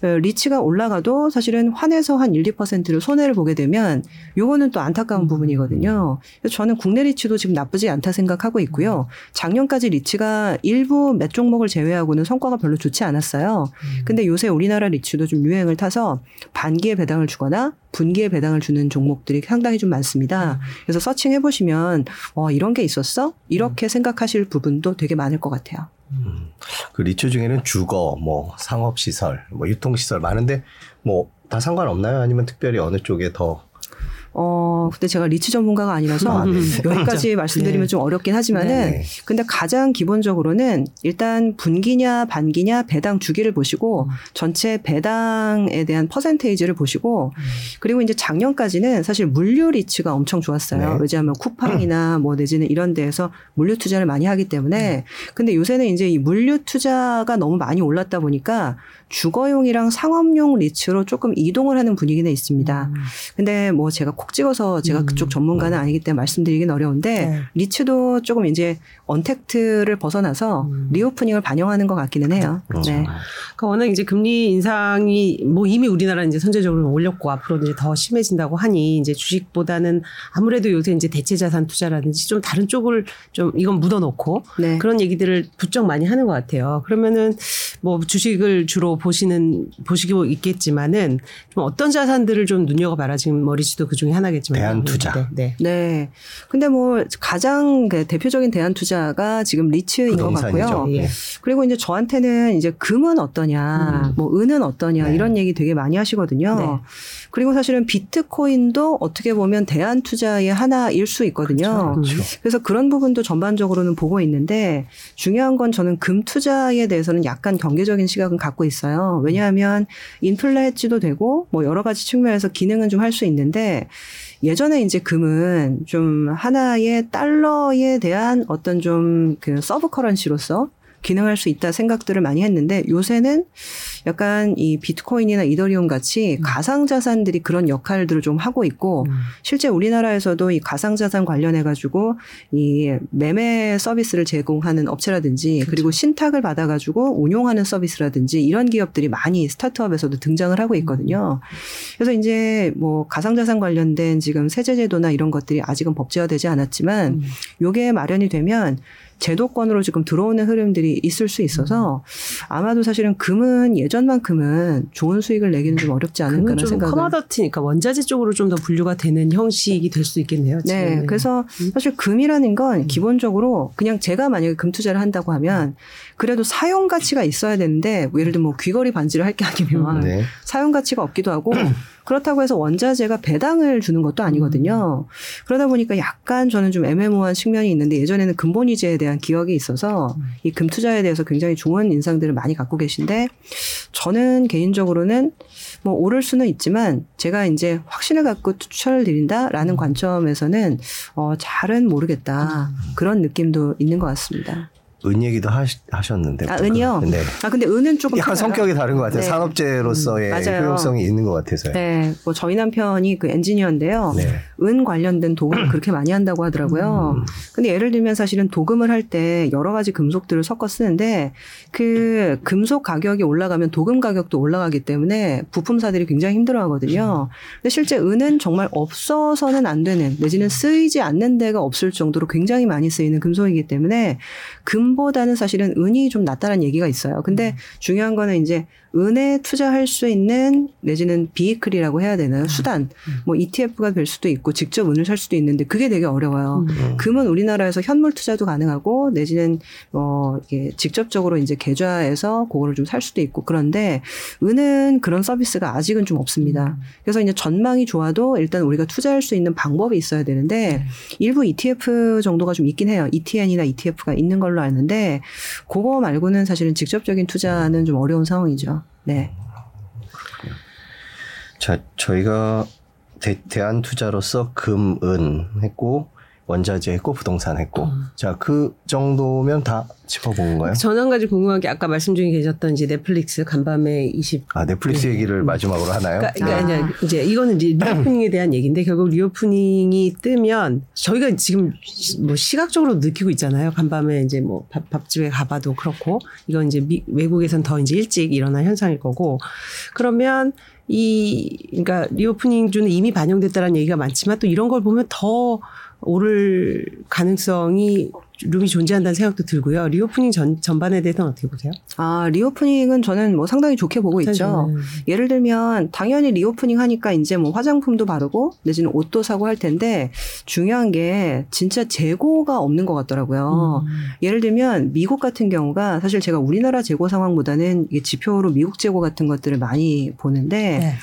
리츠가 올라가도 사실은 환에서 한 1, 2%를 손해를 보게 되면 요거는 또 안타까운 부분이거든요. 그래서 저는 국내 리츠도 지금 나쁘지 않다 생각하고 있고요. 작년까지 리츠가 일부 몇 종목을 제외하고는 성과가 별로 좋지 않았어요. 근데 요새 우리나라 리츠도 좀 유행을 타서 반기에 배당을 주거나 분기에 배당을 주는 종목들이 상당히 좀 많습니다. 그래서 searching해 보시면 어 이런 게 있었어? 이렇게 생각하실 부분도 되게 많을 것 같아요. 그 리츠 중에는 주거, 뭐 상업 시설, 뭐 유통 시설 많은데 뭐 다 상관없나요? 아니면 특별히 어느 쪽에 더 어, 근데 제가 리츠 전문가가 아니라서 아, 네. 여기까지 말씀드리면 네. 좀 어렵긴 하지만은 네. 근데 가장 기본적으로는 일단 분기냐 반기냐 배당 주기를 보시고 전체 배당에 대한 퍼센테이지를 보시고 그리고 이제 작년까지는 사실 물류 리츠가 엄청 좋았어요. 네. 왜냐하면 쿠팡이나 뭐 내지는 이런 데에서 물류 투자를 많이 하기 때문에 근데 요새는 이제 이 물류 투자가 너무 많이 올랐다 보니까 주거용이랑 상업용 리츠로 조금 이동을 하는 분위기는 있습니다. 근데 뭐 제가 콕 찍어서 제가 음. 그쪽 전문가는 아니기 때문에 말씀드리긴 어려운데 네. 리츠도 조금 이제 untact를 벗어나서 음. reopening을 반영하는 것 같기는 해요. 그렇죠. 네. 그러니까 워낙 이제 금리 인상이 뭐 이미 우리나라 이제 선제적으로 올렸고 앞으로 이제 더 심해진다고 하니 이제 주식보다는 아무래도 요새 이제 대체 자산 투자라든지 좀 다른 쪽을 좀 이건 묻어놓고 네. 그런 얘기들을 부쩍 많이 하는 것 같아요. 그러면은 뭐 주식을 주로 보시는 보시고 있겠지만은 좀 어떤 자산들을 좀 눈여겨봐라 지금 머리지도 그중 에 하나겠지만 대한 투자. 네. 네. 네. 근데 뭐 가장 그 대표적인 대안 투자가 지금 리츠인 것 같고요. 예. 네. 그리고 이제 저한테는 이제 금은 어떠냐, 음. 뭐 은은 어떠냐 네. 이런 얘기 되게 많이 하시거든요. 네. 그리고 사실은 비트코인도 어떻게 보면 대안 투자의 하나일 수 있거든요. 그렇죠. 그렇죠. 그래서 그런 부분도 전반적으로는 보고 있는데 중요한 건 저는 금 투자에 대해서는 약간 경계적인 시각은 갖고 있어요. 왜냐하면 인플레 헤지도 되고 뭐 여러 가지 측면에서 기능은 좀 할 수 있는데 예전에 이제 금은 좀 하나의 달러에 대한 어떤 좀 그 sub currency로서 기능할 수 있다 생각들을 많이 했는데 요새는 약간 이 비트코인이나 이더리움 같이 음. 가상 자산들이 그런 역할들을 좀 하고 있고 음. 실제 우리나라에서도 이 가상자산 관련해 가지고 이 매매 서비스를 제공하는 업체라든지 그리고 신탁을 받아 가지고 운용하는 서비스라든지 이런 기업들이 많이 스타트업에서도 등장을 하고 있거든요. 그래서 이제 뭐 가상자산 관련된 지금 세제 제도나 이런 것들이 아직은 법제화되지 않았지만 음. 요게 마련이 되면 제도권으로 지금 들어오는 흐름들이 있을 수 있어서 아마도 사실은 금은 예전만큼은 좋은 수익을 내기는 좀 어렵지 그건 않을까라는 좀 생각을 커머더티니까 원자재 쪽으로 좀 더 분류가 되는 형식이 될 수 있겠네요. 네, 지금은. 그래서 사실 금이라는 건 기본적으로 그냥 제가 만약에 금 투자를 한다고 하면 그래도 사용 가치가 있어야 되는데 뭐 예를 들면 뭐 귀걸이 반지를 할 게 아니면 네. 사용 가치가 없기도 하고 그렇다고 해서 원자재가 배당을 주는 것도 아니거든요. 그러다 보니까 약간 저는 좀 애매모호한 측면이 있는데 예전에는 근본이자에 대한 기억이 있어서 이 금 투자에 대해서 굉장히 좋은 인상들을 많이 갖고 계신데 저는 개인적으로는 뭐 오를 수는 있지만 제가 이제 확신을 갖고 추천을 드린다라는 관점에서는 어 잘은 모르겠다. 그런 느낌도 있는 것 같습니다. 은 얘기도 하셨는데 아 은이요? 네. 아 근데 은은 조금 약간 달라요. 성격이 다른 것 같아요. 네. 산업재로서의 음. 효용성이 있는 것 같아서요. 네, 뭐 저희 남편이 그 엔지니어인데요. 네. 은 관련된 도금을 그렇게 많이 한다고 하더라고요. 음. 근데 예를 들면 사실은 도금을 할 때 여러 가지 금속들을 섞어 쓰는데 그 금속 가격이 올라가면 도금 가격도 올라가기 때문에 부품사들이 굉장히 힘들어 하거든요. 근데 실제 은은 정말 없어서는 안 되는 내지는 쓰이지 않는 데가 없을 정도로 굉장히 많이 쓰이는 금속이기 때문에 금 보다는 사실은 은이 좀 낫다는 얘기가 있어요. 근데 중요한 거는 이제 은에 투자할 수 있는 내지는 비이클이라고 해야 되나요? 수단. 뭐 ETF가 될 수도 있고 직접 은을 살 수도 있는데 그게 되게 어려워요. 음. 금은 우리나라에서 현물 투자도 가능하고 내지는 뭐 이게 직접적으로 이제 계좌에서 그거를 좀 살 수도 있고 그런데 은은 그런 서비스가 아직은 좀 없습니다. 그래서 이제 전망이 좋아도 일단 우리가 투자할 수 있는 방법이 있어야 되는데 일부 ETF 정도가 좀 있긴 해요. ETN이나 ETF가 있는 걸로 아는데 그거 말고는 사실은 직접적인 투자는 좀 어려운 상황이죠. 네. 자, 저희가 대, 대안 투자로서 금, 은 했고 원자재 했고 부동산 했고 음. 자, 그 정도면 다 짚어본 건가요? 저는 한 가지 궁금한 게 아까 말씀 중에 계셨던 이제 넷플릭스 간밤에 20 아, 넷플릭스 네. 얘기를 마지막으로 하나요? 그러니까, 그러니까 아. 이제- 이제 이거는 이제 reopening에 대한 얘기인데 결국 reopening이 뜨면 저희가 지금 시- 뭐 시각적으로 느끼고 있잖아요. 간밤에 이제 뭐 밥, 밥집에 가봐도 그렇고 이건 이제 미, 외국에선 더 이제 일찍 일어난 현상일 거고 그러면 이 그러니까 reopening 주는 이미 반영됐다라는 얘기가 많지만 또 이런 걸 보면 더 오를 가능성이 room이 존재한다는 생각도 들고요. reopening 전, 전반에 대해서는 어떻게 보세요? 아, reopening은 저는 뭐 상당히 좋게 보고 있죠. 음. 예를 들면 당연히 reopening 하니까 이제 뭐 화장품도 바르고 내지는 옷도 사고 할 텐데 중요한 게 진짜 재고가 없는 것 같더라고요. 음. 예를 들면 미국 같은 경우가 사실 제가 우리나라 재고 상황보다는 이게 지표로 미국 재고 같은 것들을 많이 보는데 네.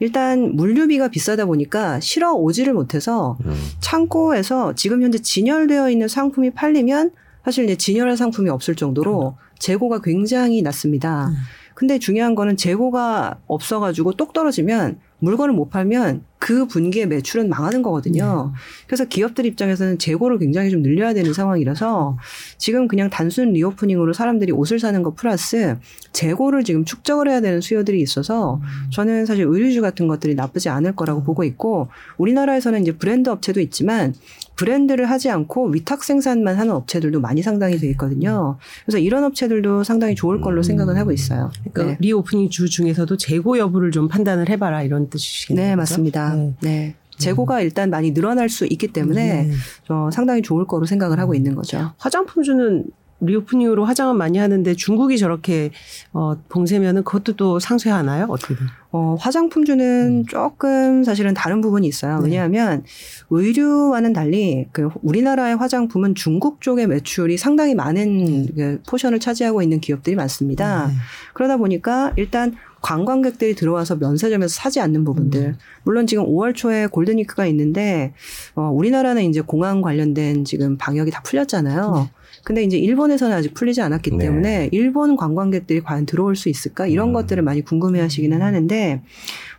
일단 물류비가 비싸다 보니까 실어 오지를 못해서 음. 창고에서 지금 현재 진열되어 있는 상품이 팔리면 사실 이제 진열한 상품이 없을 정도로 재고가 굉장히 낮습니다. 음. 근데 중요한 거는 재고가 없어가지고 똑 떨어지면 물건을 못 팔면 그 분기의 매출은 망하는 거거든요. 그래서 기업들 입장에서는 재고를 굉장히 좀 늘려야 되는 상황이라서 지금 그냥 단순 reopening으로 사람들이 옷을 사는 것 플러스 재고를 지금 축적을 해야 되는 수요들이 있어서 저는 사실 의류주 같은 것들이 나쁘지 않을 거라고 보고 있고 우리나라에서는 이제 브랜드 업체도 있지만 브랜드를 하지 않고 위탁 생산만 하는 업체들도 많이 상당히 돼 있거든요. 그래서 이런 업체들도 상당히 좋을 걸로 생각은 하고 있어요. 그러니까 네. reopening 주 중에서도 재고 여부를 좀 판단을 해봐라 이런 뜻이시겠네요. 네? 맞습니다. 네. 네. 재고가 일단 많이 늘어날 수 있기 때문에 네. 저 상당히 좋을 거로 생각을 하고 있는 거죠. 화장품 주는 reopening으로 화장은 많이 하는데 중국이 저렇게 어, 봉쇄면은 그것도 또 상쇄하나요? 어떻게든. 어, 화장품주는 조금 사실은 다른 부분이 있어요. 네. 왜냐하면 의류와는 달리 그 우리나라의 화장품은 중국 쪽의 매출이 상당히 많은 그 포션을 차지하고 있는 기업들이 많습니다. 네. 그러다 보니까 일단 관광객들이 들어와서 면세점에서 사지 않는 부분들. 물론 지금 5월 초에 골든위크가 있는데 어, 우리나라는 이제 공항 관련된 지금 방역이 다 풀렸잖아요. 근데 이제 일본에서는 아직 풀리지 않았기 네. 때문에 일본 관광객들이 과연 들어올 수 있을까 이런 음. 것들을 많이 궁금해하시기는 하는데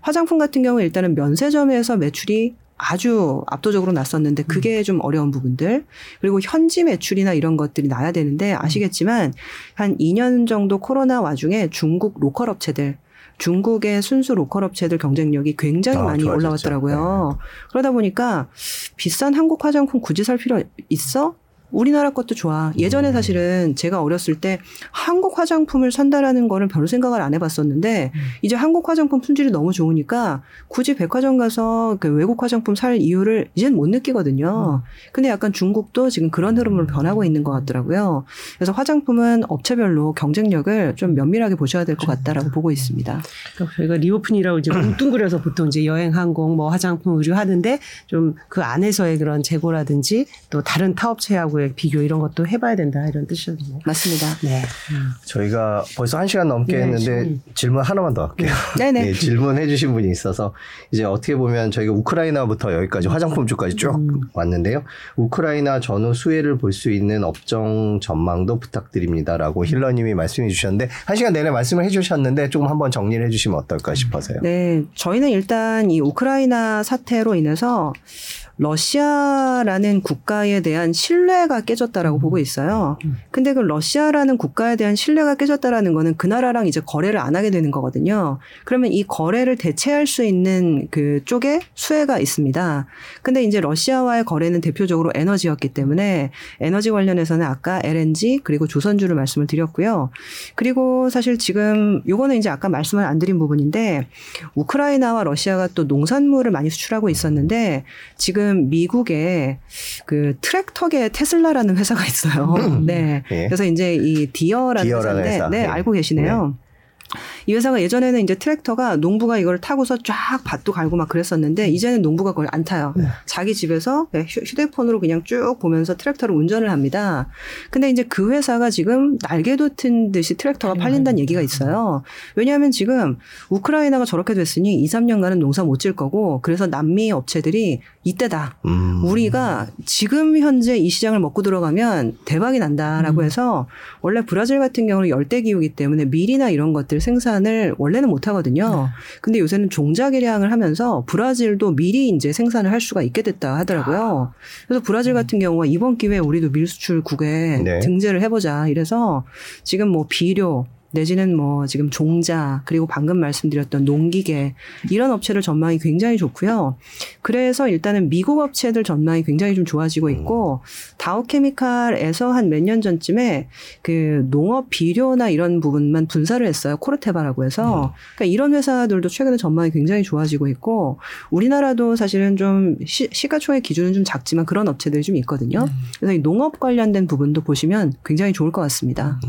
화장품 같은 경우 일단은 면세점에서 매출이 아주 압도적으로 났었는데 그게 좀 어려운 부분들 그리고 현지 매출이나 이런 것들이 나야 되는데 아시겠지만 한 2년 정도 코로나 와중에 중국 로컬 업체들 중국의 순수 로컬 업체들 경쟁력이 굉장히 아, 많이 좋아졌죠. 올라왔더라고요. 그러다 보니까 비싼 한국 화장품 굳이 살 필요 있어? 우리나라 것도 좋아. 예전에 음. 사실은 제가 어렸을 때 한국 화장품을 산다라는 거를 별로 생각을 안 해봤었는데 음. 이제 한국 화장품 품질이 너무 좋으니까 굳이 백화점 가서 그 외국 화장품 살 이유를 이젠 못 느끼거든요. 근데 약간 중국도 지금 그런 흐름으로 변하고 있는 것 같더라고요. 그래서 화장품은 업체별로 경쟁력을 좀 면밀하게 보셔야 될 것 같다라고 보고 있습니다. 그러니까 저희가 reopening이라고 이제 뭉뚱그려서 보통 이제 여행, 항공, 뭐 화장품, 의류 하는데 좀 그 안에서의 그런 재고라든지 또 다른 타업체하고의 정보의 비교 이런 것도 해봐야 된다 이런 뜻이거든요. 맞습니다. 네. 저희가 벌써 한 시간 넘게 네, 했는데 음. 질문 하나만 더 할게요. 네네. 네, 질문해 주신 분이 있어서 이제 어떻게 보면 저희가 우크라이나부터 여기까지 화장품주까지 쭉 음. 왔는데요. 우크라이나 전후 수혜를 볼 수 있는 업종 전망도 부탁드립니다라고 힐러님이 말씀해 주셨는데 한 시간 내내 말씀을 해 주셨는데 조금 한번 정리를 해 주시면 어떨까 싶어서요. 네, 저희는 일단 이 우크라이나 사태로 인해서 러시아라는 국가에 대한 신뢰가 깨졌다라고 보고 있어요. 근데 그 러시아라는 국가에 대한 신뢰가 깨졌다라는 거는 그 나라랑 이제 거래를 안 하게 되는 거거든요. 그러면 이 거래를 대체할 수 있는 그 쪽에 수혜가 있습니다. 근데 이제 러시아와의 거래는 대표적으로 에너지였기 때문에 에너지 관련해서는 아까 LNG 그리고 조선주를 말씀을 드렸고요. 그리고 사실 지금 요거는 이제 아까 말씀을 안 드린 부분인데 우크라이나와 러시아가 또 농산물을 많이 수출하고 있었는데 지금 미국에 그 트랙터계 테슬라라는 회사가 있어요. 네. 예. 그래서 이제 이 디어라는 디어라는 회사인데 회사. 네, 네. 알고 계시네요. 이 회사가 예전에는 이제 트랙터가 농부가 이걸 타고서 쫙 밭도 갈고 막 그랬었는데 이제는 농부가 그걸 안 타요. 자기 집에서 휴- 휴대폰으로 그냥 쭉 보면서 트랙터를 운전을 합니다. 근데 이제 그 회사가 지금 날개도 튼 듯이 트랙터가 팔린다는 얘기가 있어요. 왜냐하면 지금 우크라이나가 저렇게 됐으니 2, 3년간은 농사 못 질 거고 그래서 남미 업체들이 이때다. 음. 우리가 지금 현재 이 시장을 먹고 들어가면 대박이 난다라고 음. 해서 원래 브라질 같은 경우는 열대 기후기 때문에 밀이나 이런 것들 생산을 원래는 못 하거든요. 근데 요새는 종자 개량을 하면서 브라질도 밀이 이제 생산을 할 수가 있게 됐다 하더라고요. 그래서 브라질 같은 경우가 이번 기회에 우리도 밀 수출국에 네. 등재를 해보자 이래서 지금 뭐 비료 내지는 뭐 지금 종자 그리고 방금 말씀드렸던 농기계 이런 업체들 전망이 굉장히 좋고요. 그래서 일단은 미국 업체들 전망이 굉장히 좀 좋아지고 있고 다우케미칼에서 한 몇 년 전쯤에 그 농업 비료나 이런 부분만 분사를 했어요. 코르테바라고 해서 그러니까 이런 회사들도 최근에 전망이 굉장히 좋아지고 있고 우리나라도 사실은 좀 시, 시가총액 기준은 좀 작지만 그런 업체들이 좀 있거든요. 그래서 이 농업 관련된 부분도 보시면 굉장히 좋을 것 같습니다.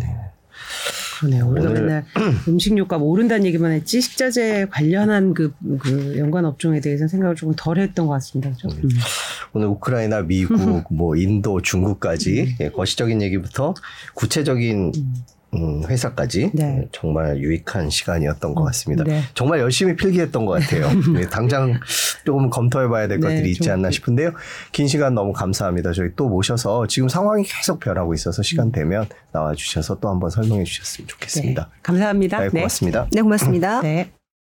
그러네요. 우리가 오늘- 맨날 음식료값 오른다는 얘기만 했지 식자재 관련한 그, 그 연관 업종에 대해서 생각을 조금 덜 했던 것 같습니다. 그죠? 음. 오늘 우크라이나, 미국, 뭐 인도, 중국까지 예, 거시적인 얘기부터 구체적인 음, 회사까지 네. 예, 정말 유익한 시간이었던 것 같습니다. 네. 정말 열심히 필기했던 것 같아요. 예, 당장 조금 검토해봐야 될 네, 것들이 있지 좀- 않나 싶은데요. 긴 시간 너무 감사합니다. 저희 또 모셔서 지금 상황이 계속 변하고 있어서 시간 되면 나와주셔서 또 한번 설명해 주셨으면 좋겠습니다. 네. 감사합니다. 네, 고맙습니다. 네, 고맙습니다. 네.